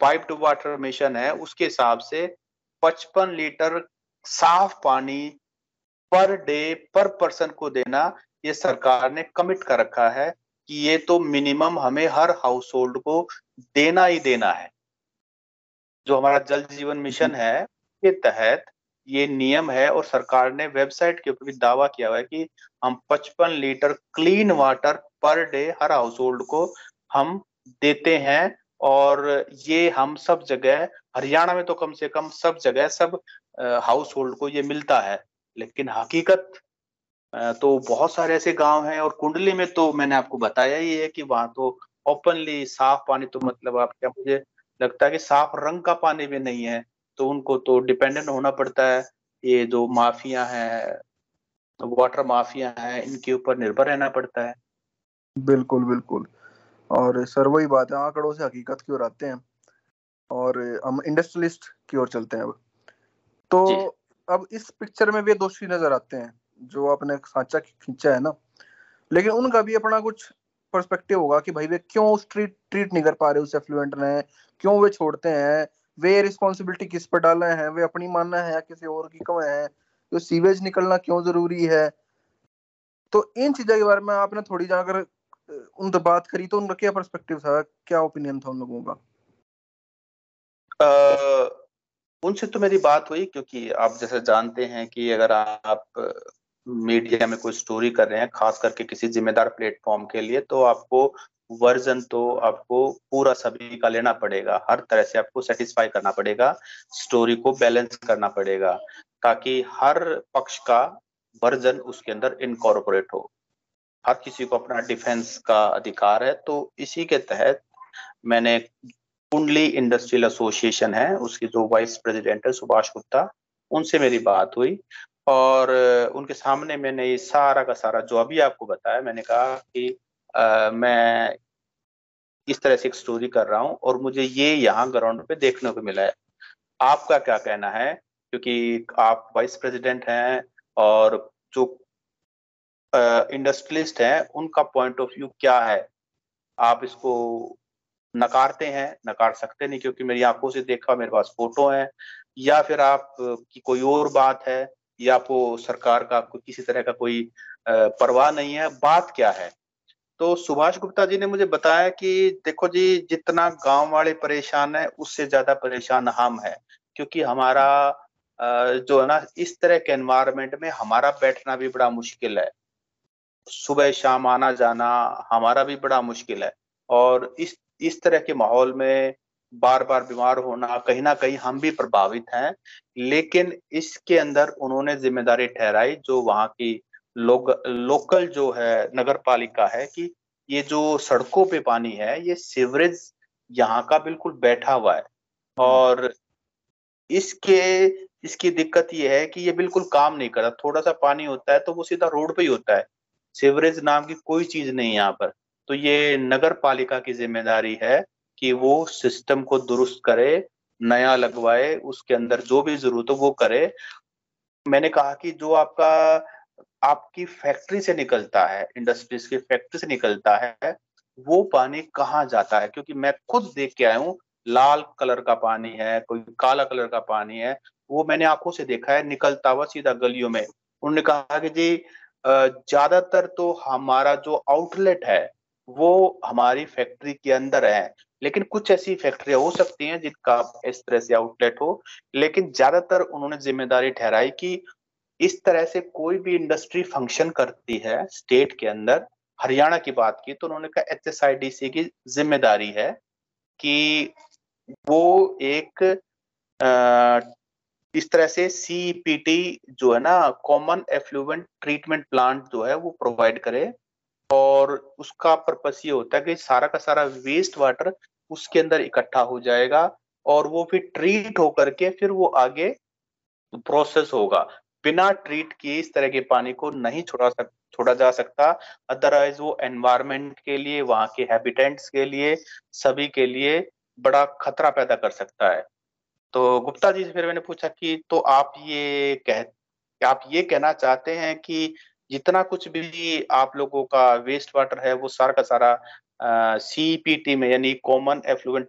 पाइप टू वाटर मिशन है, उसके हिसाब से 55 लीटर साफ़ पानी पर डे पर पर्सन को देना ये सरकार ने कमिट कर रखा है कि ये तो मिनिमम हमें हर हाउस होल्ड को देना ही देना है। जो हमारा जल जीवन मिशन है के तहत ये नियम है और सरकार ने वेबसाइट के ऊपर भी दावा किया हुआ है कि हम 55 litre clean water per day हर हाउस होल्ड को हम देते हैं और ये हम सब जगह, हरियाणा में तो कम से कम सब जगह, सब हाउस होल्ड को ये मिलता है। लेकिन हकीकत तो बहुत सारे ऐसे गाँव हैं और कुंडली में तो मैंने आपको बताया ही है कि वहाँ तो ओपनली साफ़ पानी तो मतलब आप, क्या मुझे लगता है कि साफ़ रंग का पानी भी नहीं है तो उनको तो डिपेंडेंट होना पड़ता है। ये जो माफिया है वाटर माफिया है, इनके ऊपर निर्भर रहना पड़ता है। बिल्कुल बिल्कुल। और सर, वही बात है, आंकड़ों से हकीकत की ओर आते हैं। और हम इंडस्ट्रियलिस्ट की ओर चलते हैं अब। तो अब इस पिक्चर में भी दोषी नज़र आते हैं जो आपने सांचा खींचा है ना। लेकिन उनका भी अपना कुछ पर्सपेक्टिव होगा कि भाई वे क्यों उस ट्रीट ट्रीट नहीं कर पा रहे उस एफ्लुएंट ने क्यों वे छोड़ते हैं वे रिस्पॉन्सिबिलिटी किस पर डाले हैं वे अपनी मानना है या किसी और की क्यों है तो सीवेज निकलना क्यों ज़रूरी है? तो इन चीज़ों के बारे में आपने थोड़ी जाकर उन बात करी तो उनका क्या परस्पेक्टिव था? क्या ओपिनियन था उन लोगों का? uh, उनसे तो मेरी बात हुई, क्योंकि आप जैसे जानते हैं कि अगर आप मीडिया में कोई स्टोरी कर रहे हैं, खास करके किसी जिम्मेदार प्लेटफॉर्म के लिए तो आपको वर्जन तो आपको पूरा सभी का लेना पड़ेगा। हर तरह से आपको सेटिस्फाई करना पड़ेगा स्टोरी को बैलेंस करना पड़ेगा, ताकि हर पक्ष का वर्जन उसके अंदर इनकॉर्पोरेट हो। हर किसी को अपना डिफेंस का अधिकार है तो इसी के तहत मैंने कुंडली इंडस्ट्रियल एसोसिएशन है उसकी जो वाइस प्रेसिडेंट है सुभाष गुप्ता उनसे मेरी बात हुई और उनके सामने मैंने ये सारा का सारा जो अभी आपको बताया मैंने कहा कि आ, मैं इस तरह से एक स्टोरी कर रहा हूँ और मुझे ये यहाँ ग्राउंड पे देखने को मिला है। आपका क्या कहना है? क्योंकि आप वाइस प्रेसिडेंट हैं और जो इंडस्ट्रियलिस्ट हैं उनका पॉइंट ऑफ़ व्यू क्या है? आप इसको नकारते हैं, नकार सकते नहीं क्योंकि मेरी आँखों से देखा, मेरे पास फ़ोटो है, या फिर आप की कोई और बात है, या आपको सरकार का, आपको किसी तरह का कोई परवाह नहीं है, बात क्या है? तो सुभाष गुप्ता जी ने मुझे बताया कि देखो जी, जितना गाँव वाले परेशान है, उससे ज़्यादा परेशान हम है, क्योंकि हमारा जो है ना, इस तरह के एनवायरमेंट में हमारा बैठना भी बड़ा मुश्किल है। सुबह शाम आना जाना हमारा भी बड़ा मुश्किल है, और इस इस तरह के माहौल में बार बार बीमार होना कहीं ना कहीं हम भी प्रभावित हैं लेकिन इसके अंदर उन्होंने ज़िम्मेदारी ठहराई जो वहाँ की लोग लोकल जो है नगर पालिका है कि ये जो सड़कों पे पानी है ये सीवरेज यहाँ का बिल्कुल बैठा हुआ है। हम्म। और इसके इसकी दिक्कत ये है कि ये बिल्कुल काम नहीं करता थोड़ा सा पानी होता है तो वो सीधा रोड पे ही होता है। सीवरेज नाम की कोई चीज़ नहीं यहाँ पर। तो ये नगर पालिका की ज़िम्मेदारी है कि वो सिस्टम को दुरुस्त करे, नया लगवाए, उसके अंदर जो भी ज़रूरत हो वो करे। मैंने कहा कि जो आपका, आपकी फैक्ट्री से निकलता है, इंडस्ट्रीज़ की फैक्ट्री से निकलता है, वो पानी कहाँ जाता है? क्योंकि मैं खुद देख के आया हूँ, लाल कलर का पानी है, कोई काला कलर का पानी है, वो मैंने आँखों से देखा है, निकलता हुआ सीधा गलियों में। उन्होंने कहा कि जी ज़्यादातर तो हमारा जो आउटलेट है वो हमारी फैक्ट्री के अंदर है। लेकिन कुछ ऐसी फैक्ट्रियाँ हो सकती हैं जिनका इस तरह से आउटलेट हो। लेकिन ज़्यादातर उन्होंने ज़िम्मेदारी ठहराई कि इस तरह से कोई भी इंडस्ट्री फ़ंक्शन करती है स्टेट के अंदर हरियाणा की बात की तो उन्होंने कहा H S I D C की ज़िम्मेदारी है कि वो एक आ, इस तरह से सीपीटी जो है ना कॉमन एफ्लुएंट ट्रीटमेंट प्लांट जो है वो प्रोवाइड करे। और उसका पर्पस ये होता है कि सारा का सारा वेस्ट वाटर उसके अंदर इकट्ठा हो जाएगा और वो फिर ट्रीट होकर के फिर वो आगे प्रोसेस होगा। बिना ट्रीट किए इस तरह के पानी को नहीं छोड़ा सक, छोड़ा जा सकता। अदरवाइज़ वो एनवायरमेंट के लिए, वहाँ के हैबिटेंट्स के लिए, सभी के लिए बड़ा खतरा पैदा कर सकता है। तो गुप्ता जी से फिर मैंने पूछा कि तो आप ये कह, आप ये कहना चाहते हैं कि जितना कुछ भी आप लोगों का वेस्ट वाटर है, वो सारा का सारा सीपीटी में, यानी कॉमन एफ्लुएंट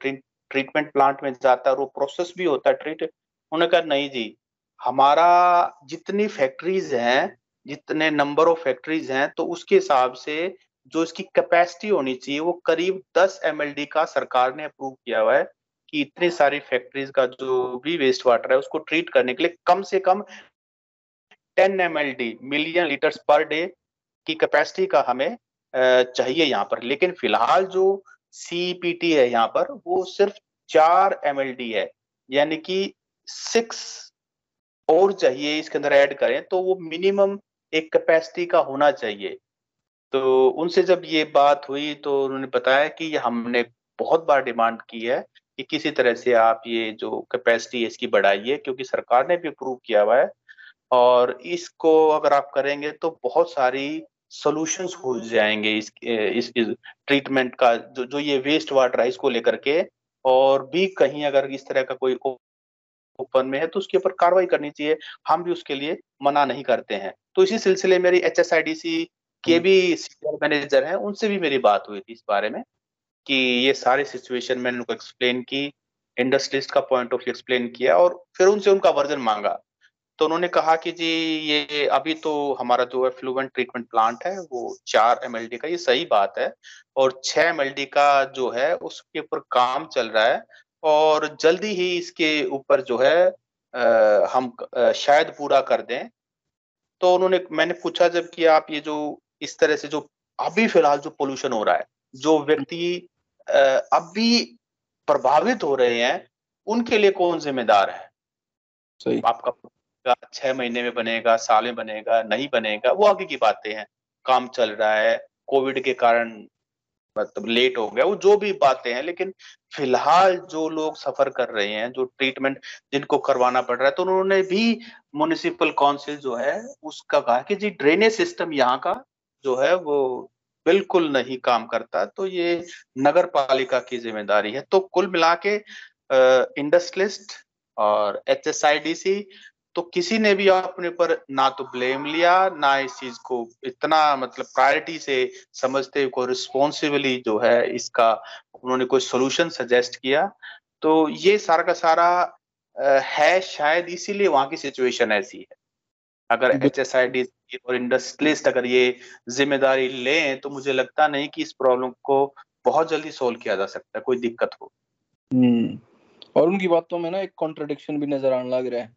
ट्रीटमेंट प्लांट में जाता है वो प्रोसेस भी होता है ट्रीट उन्होंने कहा, नहीं जी, हमारा जितनी फैक्ट्रीज हैं, जितने नंबर ऑफ़ फैक्ट्रीज हैं तो उसके हिसाब से जो इसकी कैपेसिटी होनी चाहिए, वो करीब 10 एमएलडी का सरकार ने अप्रूव किया हुआ है कि इतनी सारी फैक्ट्रीज का जो भी वेस्ट वाटर है, उसको ट्रीट करने के लिए कम से कम 10 M L D million litres per day की कैपेसिटी का हमें चाहिए यहाँ पर। लेकिन फ़िलहाल जो सीपीटी है यहाँ पर, वो सिर्फ़ चार MLD है। यानी कि सिक्स और चाहिए इसके अंदर ऐड करें तो वो मिनिमम एक कैपेसिटी का होना चाहिए। तो उनसे जब ये बात हुई तो उन्होंने बताया कि हमने बहुत बार डिमांड की है कि किसी तरह से आप ये जो कैपेसिटी है, इसकी बढ़ाइए, क्योंकि सरकार ने भी अप्रूव किया हुआ है। और इसको अगर आप करेंगे तो बहुत सारी सॉल्यूशंस हो जाएँगे इस इस, इस ट्रीटमेंट का जो जो ये वेस्ट वाटर है इसको लेकर के। और भी कहीं अगर इस तरह का कोई ओपन में है तो उसके ऊपर कार्रवाई करनी चाहिए। हम भी उसके लिए मना नहीं करते हैं। तो इसी सिलसिले मेरी H S I D C के। भी सीनियर मैनेजर हैं उनसे भी मेरी बात हुई थी इस बारे में कि ये सारी सिचुएशन मैंने उनको एक्सप्लेन की इंडस्ट्रीज़ का पॉइंट ऑफ़ व्यू एक्सप्लेन किया और फिर उनसे उनका वर्जन मांगा। तो उन्होंने कहा कि जी ये अभी तो हमारा जो है फ्लूवेंट ट्रीटमेंट प्लांट है वो चार एम का ये सही बात है। और छह एम का जो है उसके ऊपर काम चल रहा है। और जल्दी ही इसके ऊपर जो है आ, हम आ, शायद पूरा कर दें। तो उन्होंने मैंने पूछा जब कि आप ये जो इस तरह से जो अभी फ़िलहाल जो पोल्यूशन हो रहा है जो व्यक्ति अभी प्रभावित हो रहे हैं उनके लिए कौन जिम्मेदार है? सही। आपका छह महीने में बनेगा, साल में बनेगा, नहीं बनेगा, वो आगे की बातें हैं। काम चल रहा है, कोविड के कारण मतलब लेट हो गया, वो जो भी बातें हैं, लेकिन फ़िलहाल जो लोग सफ़र कर रहे हैं, जो ट्रीटमेंट जिनको करवाना पड़ रहा है तो उन्होंने भी म्यूनिसिपल काउंसिल जो है, उसका कहा कि जी ड्रेनेज सिस्टम यहाँ का जो है, वो बिल्कुल नहीं काम करता तो ये नगर पालिका की ज़िम्मेदारी है। तो कुल मिला के इंडस्ट्रियलिस्ट और एचएसआईडीसी तो किसी ने भी अपने पर ना तो ब्लेम लिया ना इस चीज़ को इतना मतलब प्रायोरिटी से समझते को रिस्पॉन्सिबली जो है इसका उन्होंने कोई सोल्यूशन सजेस्ट किया। तो ये सारा का सारा है शायद इसीलिए वहाँ की सिचुएशन ऐसी है। अगर एच एस आई डी और इंडस्ट्रियलिस्ट अगर ये ज़िम्मेदारी लें तो मुझे लगता नहीं कि इस प्रॉब्लम को बहुत जल्दी सोल्व किया जा सकता है कोई दिक्कत हो। हम्म, और उनकी बातों में ना एक कॉन्ट्रडिक्शन भी नज़र आने लग रहा है।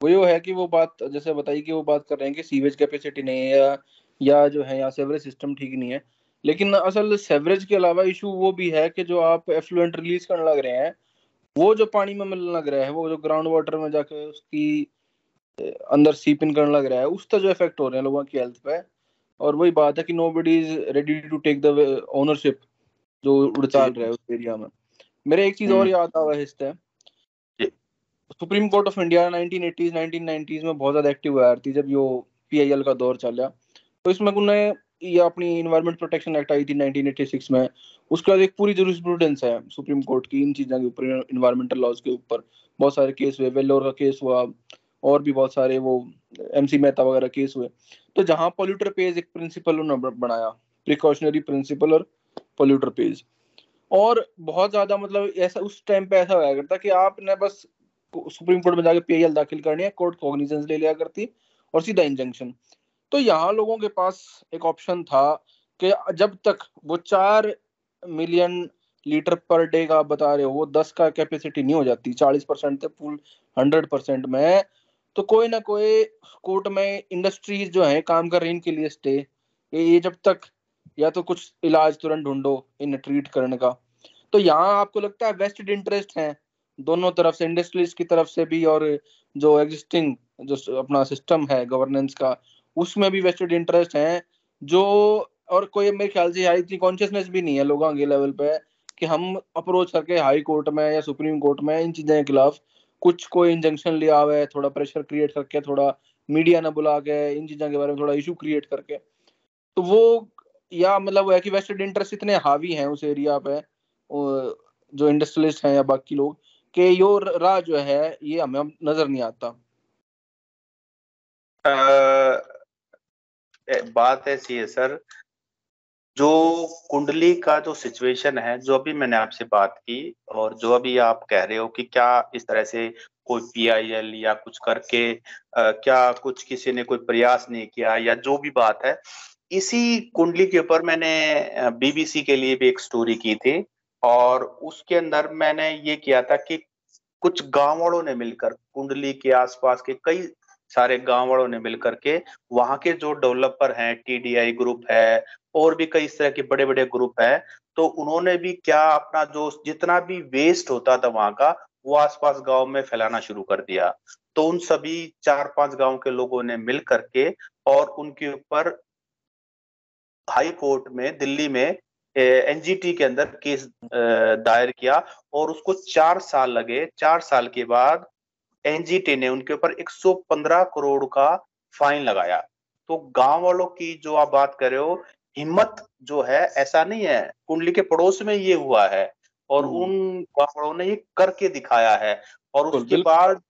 वो ये है कि वो बात जैसे बताई कि वो बात कर रहे हैं कि सीवेज कैपेसिटी नहीं है या या जो है यहाँ सेवरेज सिस्टम ठीक नहीं है। लेकिन असल सेवरेज के अलावा इशू वो भी है कि जो आप एफ्लुएंट रिलीज़ करने लग रहे हैं वो जो पानी में मिलने लग रहा है वो जो ग्राउंड वाटर में जाके उसकी अंदर सीप इन करने लग रहा है उसका जो इफ़ेक्ट हो रहे हैं लोगों की हेल्थ पे। और वही बात है कि nobody is ready to take the ownership जो। उड़ताल रहा है उस एरिया में। मेरे एक चीज़ और हम्म। याद आ रहा है इससे supreme court of India 1980s 1990s में बहुत ज़्यादा एक्टिव हुआ थी, जब यो पीआईएल का दौर चला तो इसमें उन्होंने ये अपनी इन्वायरमेंट प्रोटेक्शन एक्ट आई थी 1986 में। उसके बाद एक पूरी ज़रूरत है सुप्रीम कोर्ट की, इन चीज़ों के ऊपर इन्वायरमेंटल लॉज के ऊपर। बहुत सारे केस हुए वेल्लोर का केस हुआ, और भी बहुत सारे वो एमसी मेहता वगैरह केस हुए। तो जहाँ पोल्यूटर पेज एक प्रिंसिपल उन्होंने बनाया प्रिकॉशनरी प्रिंसिपल और पोल्यूटर पेज और बहुत ज़्यादा मतलब ऐसा, उस टाइम पे ऐसा होया करता कि आपने बस सुप्रीम कोर्ट में जाके पीएल दाखिल करनी है, कोर्ट कॉग्निजेंस ले लिया करती, और सीधा इंजंक्शन तो यहाँ लोगों के पास एक ऑप्शन था कि जब तक वो चार मिलियन लीटर पर डे का बता रहे हो, दस का कैपेसिटी नहीं हो जाती, चालीस परसेंट से फुल हंड्रेड परसेंट में तो कोई ना कोई कोर्ट में इंडस्ट्रीज़ जो है, काम कर रही इनके लिए स्टे ये जब तक या तो कुछ इलाज तुरंत ढूंढो इन ट्रीट करने का। तो यहाँ आपको लगता है वेस्टेड इंटरेस्ट है। दोनों तरफ़ से इंडस्ट्रीज़ की तरफ़ से भी और जो एग्जिस्टिंग जो अपना सिस्टम है गवर्नेंस का, उसमें भी वेस्टेड इंटरेस्ट है। जो, और कोई मेरे ख्याल से इतनी कॉन्शियसनेस भी नहीं है लोगों के लेवल पे कि हम अप्रोच करके हाई कोर्ट में या सुप्रीम कोर्ट में इन चीज़ों के खिलाफ कुछ कोई इंजंक्शन लिया हुआ है थोड़ा प्रेशर क्रिएट करके, थोड़ा मीडिया ने बुला के, इन चीज़ों के बारे में थोड़ा इशू क्रिएट करके। तो वो, या मतलब है कि वेस्टेड इंटरेस्ट इतने हावी हैं उस एरिया पे जो इंडस्ट्रियलिस्ट हैं या बाकी लोग कि यो राह जो है ये हमें नज़र नहीं आता। आ, बात ऐसी है सर। जो कुंडली का जो सिचुएशन है जो अभी मैंने आपसे बात की और जो अभी आप कह रहे हो कि क्या इस तरह से कोई पीआईएल या कुछ करके आ, क्या कुछ किसी ने कोई प्रयास नहीं किया या जो भी बात है इसी कुंडली के ऊपर मैंने बीबीसी के लिए भी एक स्टोरी की थी। और उसके अंदर मैंने ये किया था कि कुछ गाँव वालों ने मिलकर, कुंडली के आसपास के कई सारे गाँव वालों ने मिलकर के वहाँ के जो डेवलपर हैं, टीडीआई ग्रुप है, और भी कई तरह के बड़े बड़े ग्रुप है तो उन्होंने भी क्या अपना जो जितना भी वेस्ट होता था वहाँ का, वो आसपास गाँव में फैलाना शुरू कर दिया। तो उन सभी चार पाँच गाँव के लोगों ने मिल करके और उनके ऊपर हाई कोर्ट में, दिल्ली में एनजीटी के अंदर केस दायर किया और उसको चार साल लगे। चार साल के बाद एनजीटी ने उनके ऊपर 115 करोड़ का फाइन लगाया। तो गाँव वालों की जो आप बात कर रहे हो हिम्मत जो है ऐसा नहीं है। कुंडली के पड़ोस में ये हुआ है और हम्म। उन गाँव वालों ने ये करके दिखाया है और उसके बाद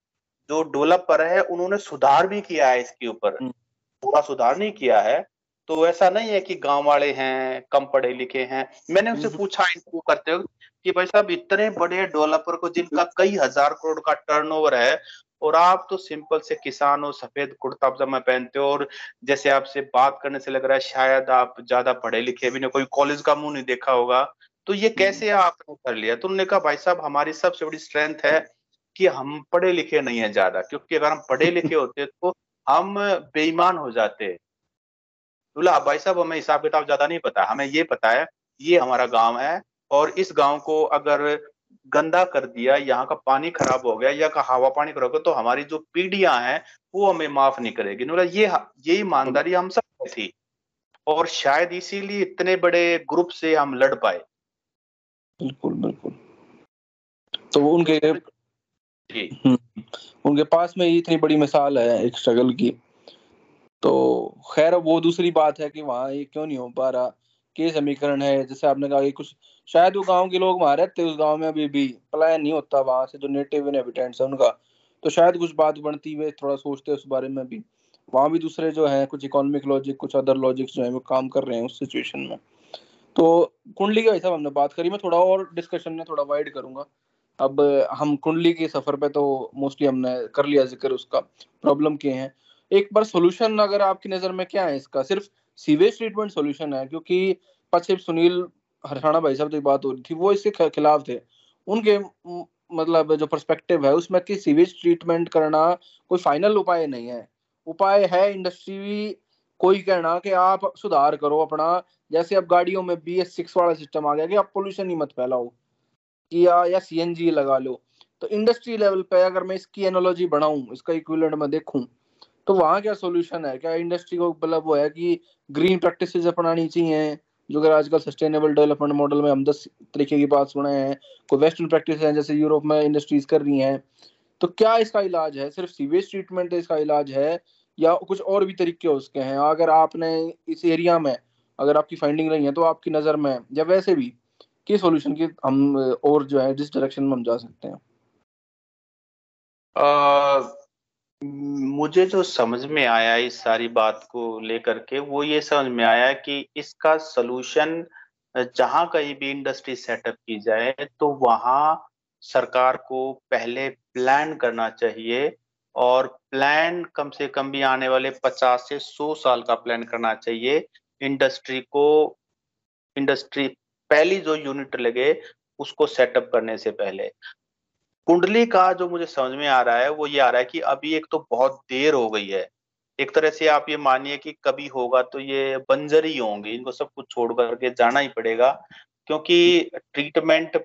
जो डेवलपर है उन्होंने सुधार भी किया है इसके ऊपर। हम्म। पूरा सुधार नहीं किया है। तो ऐसा नहीं है कि गाँव वाले हैं कम पढ़े लिखे हैं। मैंने उनसे हम्म। पूछा इंटरव्यू करते हुए कि भाई साहब इतने बड़े डेवलपर को जिनका कई हज़ार करोड़ का टर्नओवर है और आप तो सिंपल से किसान हो सफ़ेद कुर्ता पजामा पहनते हो और जैसे आपसे बात करने से लग रहा है शायद आप ज़्यादा पढ़े लिखे भी नहीं कोई कॉलेज का मुँह नहीं देखा होगा। तो ये हम्म। कैसे आपने कर लिया? तो उन्होंने कहा भाई साहब हमारी सबसे बड़ी स्ट्रेंथ है कि हम पढ़े लिखे नहीं है ज़्यादा क्योंकि अगर हम पढ़े लिखे [LAUGHS] होते तो हम बेईमान हो जाते। बोला भाई साहब हमें हिसाब किताब ज़्यादा नहीं पता। हमें ये पता है ये हमारा गाँव है और इस गाँव को अगर गंदा कर दिया यहाँ का पानी खराब हो गया या का हवा पानी खराब हो गया तो हमारी जो पीढ़ियाँ हैं वो हमें माफ़ नहीं करेगी। ये ये ईमानदारी हम सब थी और शायद इसीलिए इतने बड़े ग्रुप से हम लड़ पाए। बिल्कुल बिल्कुल। तो उनके जी। हम्म, उनके पास में इतनी बड़ी मिसाल है एक स्ट्रगल की। तो खैर वो दूसरी बात है कि वहाँ ये क्यों नहीं हो पा रहा? के समीकरण है, जैसे आपने कहा कि कुछ, शायद वो गाँव के लोग वहाँ रहते उस गाँव में अभी भी पलायन नहीं होता वहाँ से, जो नेटिव इनहेबिटेंट्स है उनका। तो शायद कुछ बात बनती हुए थोड़ा सोचते उस बारे में भी। वहाँ भी दूसरे जो है, कुछ इकोनॉमिक लॉजिक कुछ अदर लॉजिक्स जो है, वो काम कर रहे हैं उस सिचुएशन में। तो कुंडली के हिसाब हमने बात करी, मैं थोड़ा और डिस्कशन में थोड़ा वाइड करूँगा। अब हम कुंडली के सफ़र पे तो मोस्टली हमने कर लिया ज़िक्र उसका प्रॉब्लम के हैं। एक बार सोल्यूशन अगर आपकी नज़र में क्या है इसका? सिर्फ़ सीवेज ट्रीटमेंट सोल्यूशन है, क्योंकि पश्चिम सुनील हरसाना भाई साहब तो बात हो रही थी, वो इसके खिलाफ थे। उनके मतलब जो पर्सपेक्टिव है, उसमें कि सीवेज ट्रीटमेंट करना कोई फाइनल उपाय नहीं है। उपाय है इंडस्ट्री कोई कहना कि आप सुधार करो अपना, जैसे अब गाड़ियों में बी एस सिक्स वाला सिस्टम आ गया कि आप पोल्यूशन ही मत फैलाओ या या जी लगा लो। तो इंडस्ट्री लेवल पे अगर मैं इसकी एनोलॉजी बढ़ाऊं इसका इक्विलेंट में देखूँ तो वहाँ क्या सोल्यूशन है? क्या इंडस्ट्री को मतलब वो है कि ग्रीन प्रैक्टिसेस अपनानी चाहिए? जो अगर आजकल सस्टेनेबल डेवलपमेंट मॉडल में हम दस तरीके की बात सुने हैं। कोई वेस्टर्न प्रैक्टिस है, जैसे यूरोप में इंडस्ट्रीज़ कर रही हैं। तो क्या इसका इलाज है? सिर्फ़ सीवेज ट्रीटमेंट इसका इलाज है? या कुछ और भी तरीके सकते हैं? अगर आपने इस एरिया में, अगर आपकी फाइंडिंग रही है तो आपकी नज़र में, या वैसे भी, किस सॉल्यूशन की हम और जो है, जिस डायरेक्शन में हम जा सकते हैं? मुझे जो समझ में आया इस सारी बात को लेकर के, वो ये समझ में आया कि इसका सोल्यूशन जहाँ कहीं भी इंडस्ट्री सेटअप की जाए तो वहाँ सरकार को पहले प्लान करना चाहिए और प्लान कम से कम भी आने वाले 50 से 100 साल का प्लान करना चाहिए। इंडस्ट्री को इंडस्ट्री पहली जो यूनिट लगे, उसको सेटअप करने से पहले। कुंडली का जो मुझे समझ में आ रहा है, वो ये आ रहा है कि अभी एक तो बहुत देर हो गई है। एक तरह से आप ये मानिए कि कभी होगा तो ये बंजर ही होंगे, इनको सब कुछ छोड़ करके जाना ही पड़ेगा, क्योंकि ट्रीटमेंट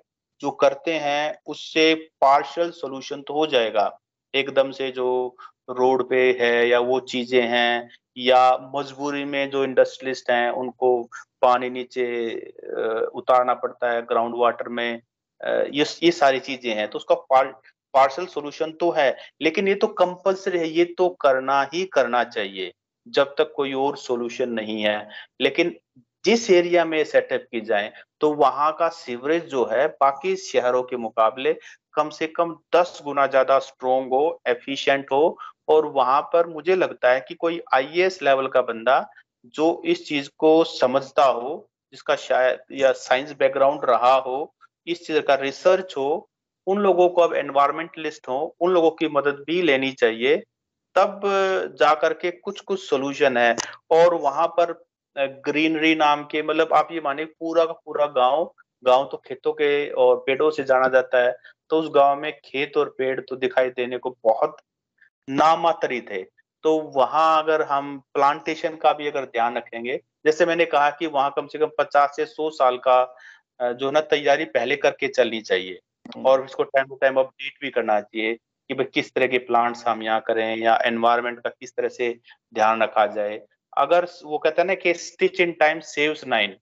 जो करते हैं, उससे पार्शल सोल्यूशन तो हो जाएगा। एकदम से जो रोड पे है या वो चीज़ें हैं, या मजबूरी में जो इंडस्ट्रियलिस्ट हैं, उनको पानी नीचे उतारना पड़ता है, ग्राउंड वाटर में ये ये सारी चीज़ें हैं तो उसका पार्सल सोल्यूशन तो है, लेकिन ये तो कंपल्सरी है, ये तो करना ही करना चाहिए, जब तक कोई और सोल्यूशन नहीं है। लेकिन जिस एरिया में सेटअप की जाए तो वहाँ का सीवरेज जो है, बाकी शहरों के मुकाबले कम से कम दस गुना ज़्यादा स्ट्रोंग हो एफिशिएंट हो, और वहाँ पर मुझे लगता है कि कोई आईएएस लेवल का बंदा जो इस चीज़ को समझता हो, जिसका शायद या साइंस बैकग्राउंड रहा हो इस चीज़ का रिसर्च हो, उन लोगों को अब एनवायरमेंटलिस्ट हो, उन लोगों की मदद भी लेनी चाहिए। तब जा करके कुछ कुछ सोल्यूशन है और वहाँ पर ग्रीनरी नाम के मतलब आप ये माने पूरा का पूरा गाँव गाँव तो खेतों के और पेड़ों से जाना जाता है तो उस गाँव में खेत और पेड़ तो दिखाई देने को बहुत नामातरी थे। तो वहाँ अगर हम प्लांटेशन का भी अगर ध्यान रखेंगे, जैसे मैंने कहा कि वहाँ कम से कम पचास से सौ साल का जो ना तैयारी पहले करके चलनी चाहिए हम्म। और इसको टाइम टू टाइम अपडेट भी करना चाहिए कि भाई किस तरह के प्लांट्स हम यहाँ करें या एनवायरमेंट का किस तरह से ध्यान रखा जाए अगर वो कहते हैं ना कि stitch in time saves nine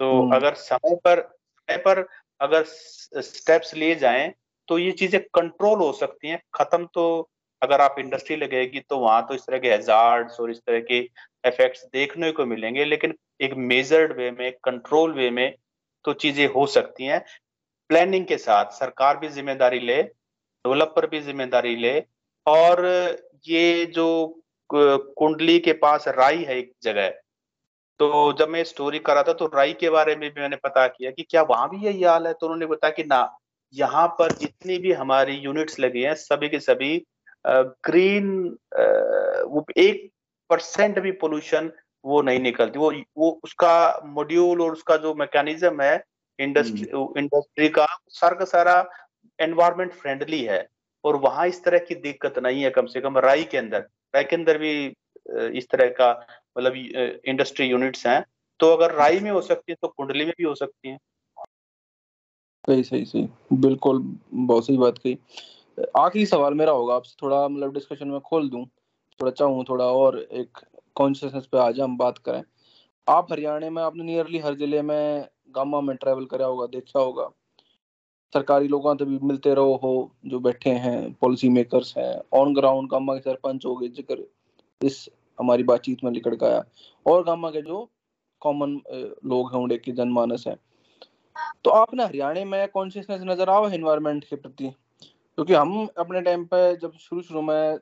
तो हम्म। अगर समय पर समय पर अगर स्टेप्स लिए जाएँ तो ये चीज़ें कंट्रोल हो सकती हैं खत्म तो अगर आप इंडस्ट्री लगेगी तो वहाँ तो इस तरह के हेजार्ड्स और इस तरह के इफेक्ट्स देखने को मिलेंगे लेकिन एक मेजर्ड वे में कंट्रोल वे में तो चीज़ें हो सकती हैं। प्लानिंग के साथ सरकार भी ज़िम्मेदारी ले डेवलपर भी ज़िम्मेदारी ले और ये जो कुंडली के पास राई है एक जगह तो जब मैं स्टोरी कर था तो राई के बारे में भी मैंने पता किया कि क्या वहाँ भी यही हाल है तो उन्होंने बताया कि ना, यहाँ पर जितनी भी हमारी यूनिट्स लगी हैं, सभी के सभी ग्रीन वो एक परसेंट भी पोल्यूशन वो नहीं निकलती। वो वो उसका मॉड्यूल और उसका जो मैकेनिज्म है इंडस्ट्री इंडस्ट्री हम्म। का सारा का सारा एनवायरमेंट फ्रेंडली है। और वहाँ इस तरह की दिक्कत नहीं है कम से कम राई के अंदर। राई के अंदर भी इस तरह का मतलब इंडस्ट्री यूनिट्स हैं। तो अगर राई में हो सकती है तो कुंडली में भी हो सकती है। सही सही सही। बिल्कुल बहुत सही बात कही। आखिरी सवाल मेरा होगा आपसे थोड़ा मतलब डिस्कशन में खोल दूँ। थोड़ा चाहूँ थोड़ा और एक कॉन्शियसनेस पे आज, हम बात करें। आप हरियाणा में, आपने नियरली हर ज़िले में गामा में ट्रैवल करा होगा, देखा होगा। सरकारी लोगों से भी मिलते रहो, हो, जो बैठे हैं पॉलिसी मेकर्स हैं ऑन ग्राउंड गामा के सरपंच हो गए, ज़िक्र इस हमारी बातचीत में निकल गया। और गामा के जो कॉमन लोग होंगे की जनमानस है। तो आपने हरियाणा में कॉन्शियसनेस नज़र आओ एनवायरनमेंट के प्रति। क्योंकि हम अपने टाइम पे जब शुरू शुरू में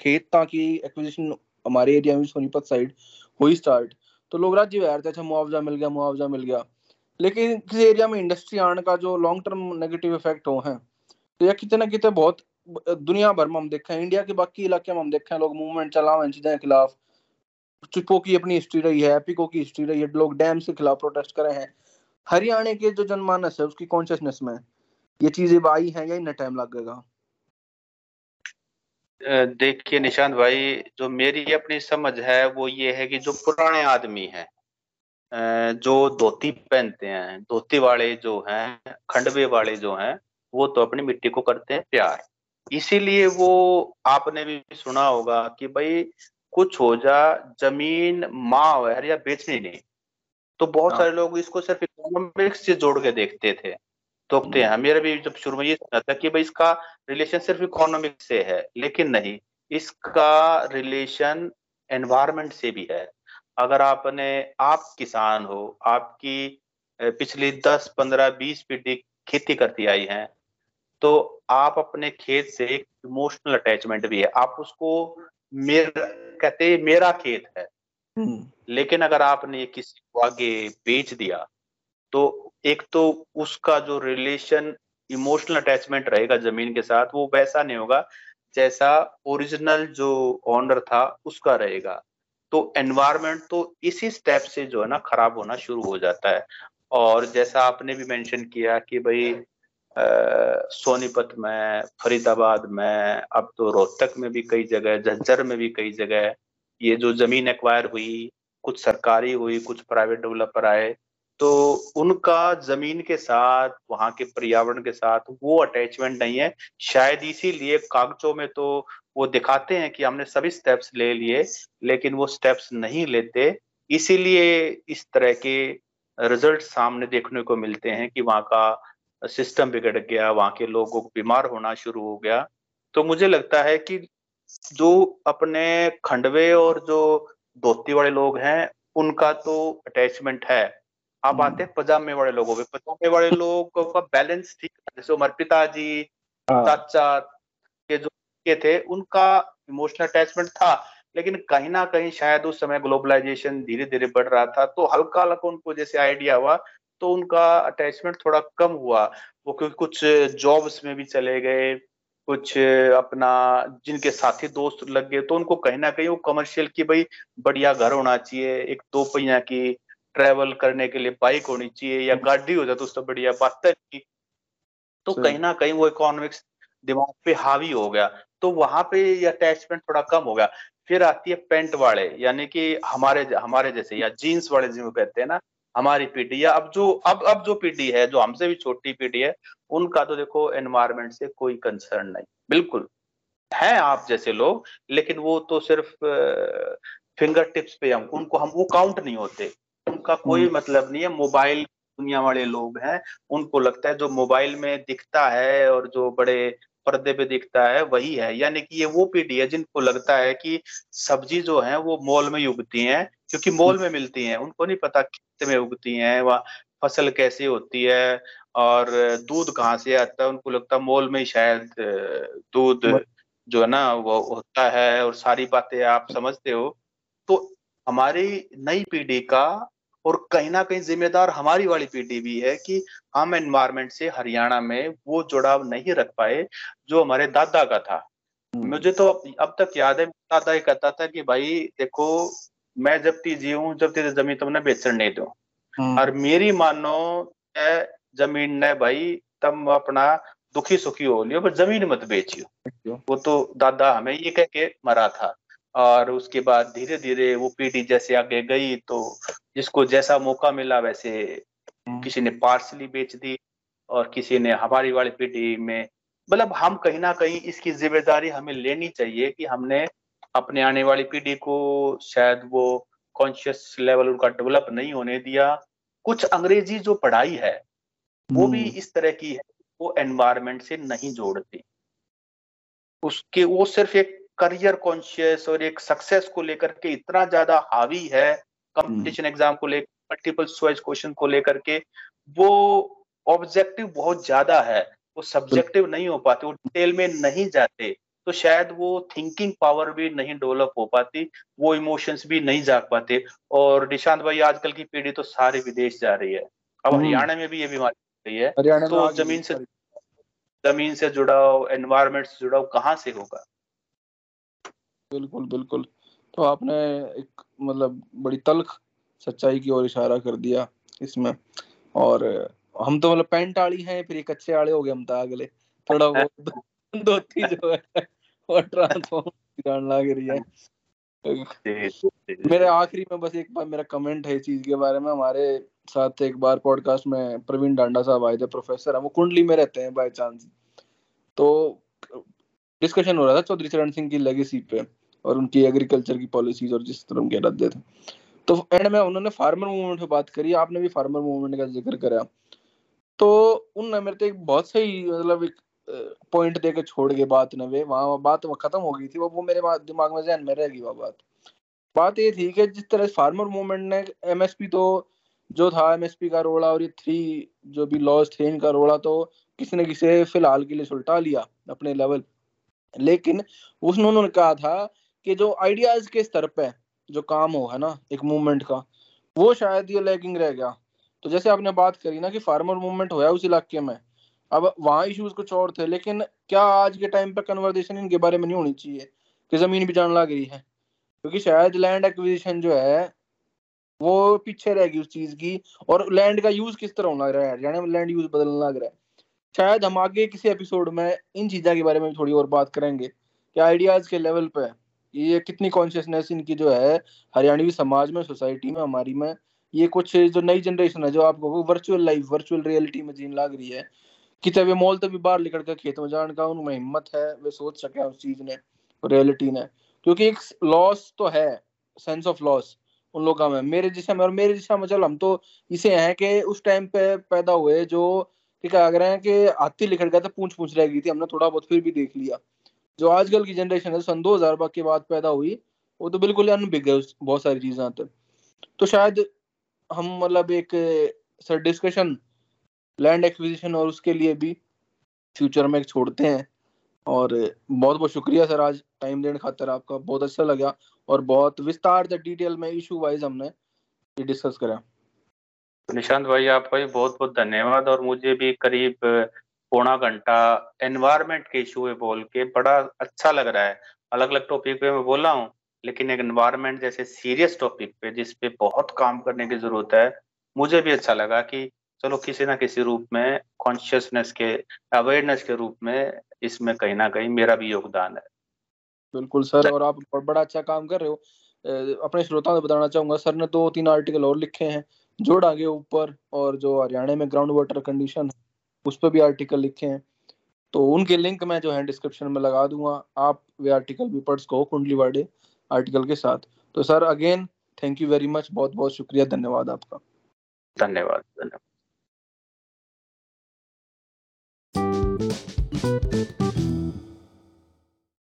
खेत की एक्विजिशन हमारे एरिया में सोनीपत साइड हुई स्टार्ट तो लोग राज्य रहे थे अच्छा मुआवजा मिल गया, मुआवजा मिल गया। लेकिन किसी एरिया में इंडस्ट्री आने का जो लॉन्ग टर्म नेगेटिव इफ़ेक्ट हो है तो यह कितने कितने बहुत दुनिया भर में हम देखे इंडिया के बाकी इलाके में हम देखे हैं, लोग मूवमेंट चला हुए चीज़ें के खिलाफ। चिपो की अपनी हिस्ट्री रही है एपिको की हिस्ट्री रही है, लोग डैम्स के खिलाफ प्रोटेस्ट करे हैं। हरियाणा के जो जनमानस है, उसकी कॉन्शियसनेस में ये चीज़ें आई हैं या इतना टाइम लगेगा? देखिए निशांत भाई जो मेरी अपनी समझ है वो ये है कि जो पुराने आदमी हैं जो धोती पहनते हैं धोती वाले जो हैं खंडवे वाले जो हैं वो तो अपनी मिट्टी को करते हैं प्यार। इसीलिए वो आपने भी सुना होगा कि भाई कुछ हो जा ज़मीन माँ है या बेचनी नहीं। तो बहुत हाँ। सारे लोग इसको सिर्फ़ इकोनॉमिक्स से जोड़ के देखते थे। तो हैं। मेरा भी जब शुरू में ये सुना था कि भाई इसका रिलेशन सिर्फ़ इकोनॉमिक से है लेकिन नहीं इसका रिलेशन एनवायरमेंट से भी है अगर आपने आप किसान हो आपकी पिछली दस पंद्रह बीस पीढ़ी खेती करती आई है तो आप अपने खेत से एक इमोशनल अटैचमेंट भी है आप उसको मेरा कहते मेरा खेत है हम्म। लेकिन अगर आपने किसी को आगे बेच दिया तो एक तो उसका जो रिलेशन इमोशनल अटैचमेंट रहेगा ज़मीन के साथ, वो वैसा नहीं होगा जैसा ओरिजिनल जो ऑनर था, उसका रहेगा। तो एनवायरमेंट तो इसी स्टेप से जो है ना खराब होना शुरू हो जाता है। और जैसा आपने भी मेंशन किया कि भाई सोनीपत में, फरीदाबाद में, अब तो रोहतक में भी कई जगह झज्जर में भी कई जगह ये जो ज़मीन एक्वायर हुई, कुछ सरकारी हुई, कुछ प्राइवेट डेवलपर आए तो उनका ज़मीन के साथ, वहाँ के पर्यावरण के साथ वो अटैचमेंट नहीं है। शायद इसीलिए कागजों में तो वो दिखाते हैं कि हमने सभी स्टेप्स ले लिए, लेकिन वो स्टेप्स नहीं लेते। इसीलिए इस तरह के रिज़ल्ट सामने देखने को मिलते हैं कि वहाँ का सिस्टम बिगड़ गया, वहाँ के लोगों को बीमार होना शुरू हो गया। तो मुझे लगता है कि जो अपने खंडवे और जो धोती वाले लोग हैं, उनका तो अटैचमेंट है। आप हम्म। आते हैं पजामे वाले लोगों पे पजामे वाले लोगों का बैलेंस ठीक जैसे हमारे पिताजी हाँ। चाचा के जो के थे उनका इमोशनल अटैचमेंट था लेकिन कहीं ना कहीं शायद उस समय ग्लोबलाइजेशन धीरे धीरे बढ़ रहा था तो हल्का हल्का उनको जैसे आइडिया हुआ तो उनका अटैचमेंट थोड़ा कम हुआ वो क्योंकि कुछ जॉब्स में भी चले गए कुछ अपना जिनके साथी दोस्त लग गए तो उनको कहीं ना कहीं वो कमर्शियल की भाई बढ़िया घर होना चाहिए एक दो पहिया की ट्रेवल करने के लिए बाइक होनी चाहिए या गाड़ी हो जाए तो उससे बढ़िया बात है तो कहीं ना कहीं वो इकोनॉमिक्स दिमाग पे हावी हो गया तो वहाँ पे अटैचमेंट थोड़ा कम हो गया। फिर आती है पेंट वाले यानी कि हमारे हमारे जैसे या जीन्स वाले जिनको कहते हैं ना हमारी पीढ़ी या अब जो अब अब जो पीढ़ी है जो हमसे भी छोटी पीढ़ी है उनका तो देखो एनवायरमेंट से कोई कंसर्न नहीं। बिल्कुल। है आप जैसे लोग लेकिन वो तो सिर्फ़ फिंगर टिप्स पे हम उनको हम वो काउंट नहीं होते। उनका कोई हम्म। मतलब नहीं है। मोबाइल दुनिया वाले लोग हैं। उनको लगता है जो मोबाइल में दिखता है और जो बड़े पर्दे पे दिखता है वही है। यानी कि ये वो पीढ़ी है जिनको लगता है कि सब्ज़ी जो है वो मॉल में उगती है क्योंकि मॉल में मिलती है। उनको नहीं पता खेत में उगती है वह फ़सल कैसे होती है और दूध कहाँ से आता है। उनको लगता है मॉल में ही शायद दूध जो है ना वो होता है और सारी बातें आप समझते हो। तो हमारी नई पीढ़ी का और कहीं ना कहीं जिम्मेदार हमारी वाली पीढ़ी भी है कि हम एनवायरमेंट से हरियाणा में वो जुड़ाव नहीं रख पाए जो हमारे दादा का था। हम्म। मुझे तो अब तक याद है दादा ही कहता था कि भाई देखो मैं जब ती जी हूँ जब तेरे ज़मीन तुमने बेचन नहीं दो। हम्म। और मेरी मानो ज़मीन ने भाई तुम अपना दुखी सुखी हो लियो पर ज़मीन मत बेचियो। वो तो दादा हमें ये कह के मरा था। और उसके बाद धीरे धीरे वो पीढ़ी जैसे आगे गई तो जिसको जैसा मौका मिला वैसे हम्म। किसी ने पार्सली बेच दी और किसी ने हमारी वाली पीढ़ी में मतलब हम कहीं ना कहीं इसकी ज़िम्मेदारी हमें लेनी चाहिए कि हमने अपने आने वाली पीढ़ी को शायद वो कॉन्शियस लेवल उनका डेवलप नहीं होने दिया कुछ अंग्रेज़ी जो पढ़ाई है वो भी हम्म। इस तरह की है वो एनवायरमेंट से नहीं जोड़ती उसके वो सिर्फ़ एक करियर कॉन्शियस और एक सक्सेस को लेकर के इतना ज़्यादा हावी है कंपटीशन एग्ज़ाम को लेकर मल्टीपल चॉइस क्वेश्चन को लेकर के वो ऑब्जेक्टिव बहुत ज़्यादा है वो सब्जेक्टिव नहीं हो पाते वो डिटेल में नहीं जाते तो शायद वो थिंकिंग पावर भी नहीं डेवलप हो पाती वो इमोशंस भी नहीं जाग पाते और निशांत भाई आजकल की पीढ़ी तो सारे विदेश जा रही है अब हम्म। हरियाणा में भी ये बीमारी रही है तो ज़मीन से ज़मीन से जुड़ाव एनवायरमेंट से जुड़ाव कहाँ से होगा? बिल्कुल बिल्कुल। तो आपने एक मतलब बड़ी तलख सच्चाई की ओर इशारा कर दिया इसमें। और हम तो मतलब पेंट आड़ी हैं फिर ये कच्चे आड़े हो गए हम तो अगले। थोड़ा [LAUGHS] बहुत धोती जो है वो ट्रांसफॉर्म लग रही है। मेरे आखिरी में बस एक बार मेरा कमेंट है इस चीज़ के बारे में। हमारे साथ एक बार पॉडकास्ट में प्रवीण डांडा साहब आए थे प्रोफेसर है वो कुंडली में रहते हैं बाय चांस तो डिस्कशन हो रहा था चौधरी चरण सिंह की लेगेसी पे। और उनकी एग्रीकल्चर की पॉलिसीज़ और जिस तरह उनके इरादे थे। तो एंड में उन्होंने फार्मर मूवमेंट पे बात करी, आपने भी फार्मर मूवमेंट का ज़िक्र करा। तो उनने मेरे तो एक बहुत सही मतलब एक पॉइंट दे के छोड़ गए बात ने वे, वहाँ बात खत्म हो गई थी, वो वो मेरे दिमाग में जहन में रह गई वो बात। बात ये थी कि जिस तरह फार्मर मूवमेंट ने एमएसपी तो जो था एमएसपी का रोड़ा और ये थ्री जो भी लॉज थे, इनका रोड़ा तो किसी न किसी फ़िलहाल के लिए सुलटा लिया अपने लेवल लेकिन उसने उन्होंने कहा था कि जो आइडियाज़ के स्तर पे जो काम हो, है ना, एक मूवमेंट का, वो शायद ये लैगिंग रह गया। तो जैसे आपने बात करी ना कि फार्मर मूवमेंट हुआ उस इलाके में, अब वहाँ इश्यूज़ कुछ और थे, लेकिन क्या आज के टाइम पे कन्वर्सेशन इनके बारे में नहीं होनी चाहिए, कि ज़मीन भी जान लग रही है? क्योंकि शायद लैंड एक्विजिशन जो है, वो पीछे रहेगी उस चीज़ की, और लैंड का यूज़ किस तरह होना लग रहा है यानी लैंड यूज़ बदलने लग रहा है। शायद हम आगे किसी एपिसोड में इन चीज़ों के बारे में थोड़ी और बात करेंगे, कि आइडियाज़ के लेवल पे ये कितनी कॉन्शियसनेस इनकी जो है, हरियाणवी समाज में सोसाइटी में, हमारी में, ये कुछ जो नई जनरेशन है, जो आपको वर्चुअल लाइफ वर्चुअल रियलिटी में जीन लग रही है कितने वे मॉल तक भी बाहर निकल कर खेत में जाने का, उनमें हिम्मत है, वे सोच सके उस चीज़ ने रियलिटी ने। क्योंकि एक लॉस तो है सेंस ऑफ़ लॉस उन लोगों में। मेरे दिशा में और मेरे दिशा में चल, हम तो इसे हैं कि उस टाइम पे पैदा हुए, जो, ठीक है, अगर हैं कि हाथी लिखड़ गया था पूछ पूछ रह गई थी, हमने थोड़ा बहुत फिर भी देख लिया। जो आजकल की जनरेशन है, सन दो हज़ार के बाद पैदा हुई, वो तो बिल्कुल अनबिग है बहुत सारी चीज़ें आते तो शायद हम मतलब एक, सर डिस्कशन लैंड एक्विजिशन और उसके लिए भी फ्यूचर में छोड़ते हैं। और बहुत बहुत शुक्रिया सर, आज टाइम देने खातर आपका, बहुत अच्छा लगा और बहुत विस्तार से डिटेल में इशू वाइज हमने ये डिस्कस करा। निशांत भाई, आपका भी बहुत बहुत धन्यवाद और मुझे भी करीब पौना घंटा एनवायरमेंट के इशू में बोल के बड़ा अच्छा लग रहा है। अलग अलग टॉपिक पे मैं बोला हूँ लेकिन एक एनवायरमेंट जैसे सीरियस टॉपिक पे जिस पे बहुत काम करने की ज़रूरत है मुझे भी अच्छा लगा कि चलो किसी ना किसी रूप में कॉन्शियसनेस के अवेयरनेस के रूप में इसमें कहीं ना कहीं मेरा भी योगदान है। बिल्कुल सर और आप बड़ा अच्छा काम कर रहे हो। अपने श्रोताओं को बताना चाहूँगा सर ने दो तीन आर्टिकल और लिखे हैं जोड़ आगे ऊपर और जो हरियाणा में ग्राउंड वाटर कंडीशन उस पर भी आर्टिकल लिखे हैं। तो उनके लिंक मैं जो है डिस्क्रिप्शन में लगा दूँगा। आप वे आर्टिकल भी पढ़ सको कुंडली वाडे आर्टिकल के साथ। तो sir again thank you very much बहुत बहुत शुक्रिया। धन्यवाद आपका। धन्यवाद। धन्यवाद।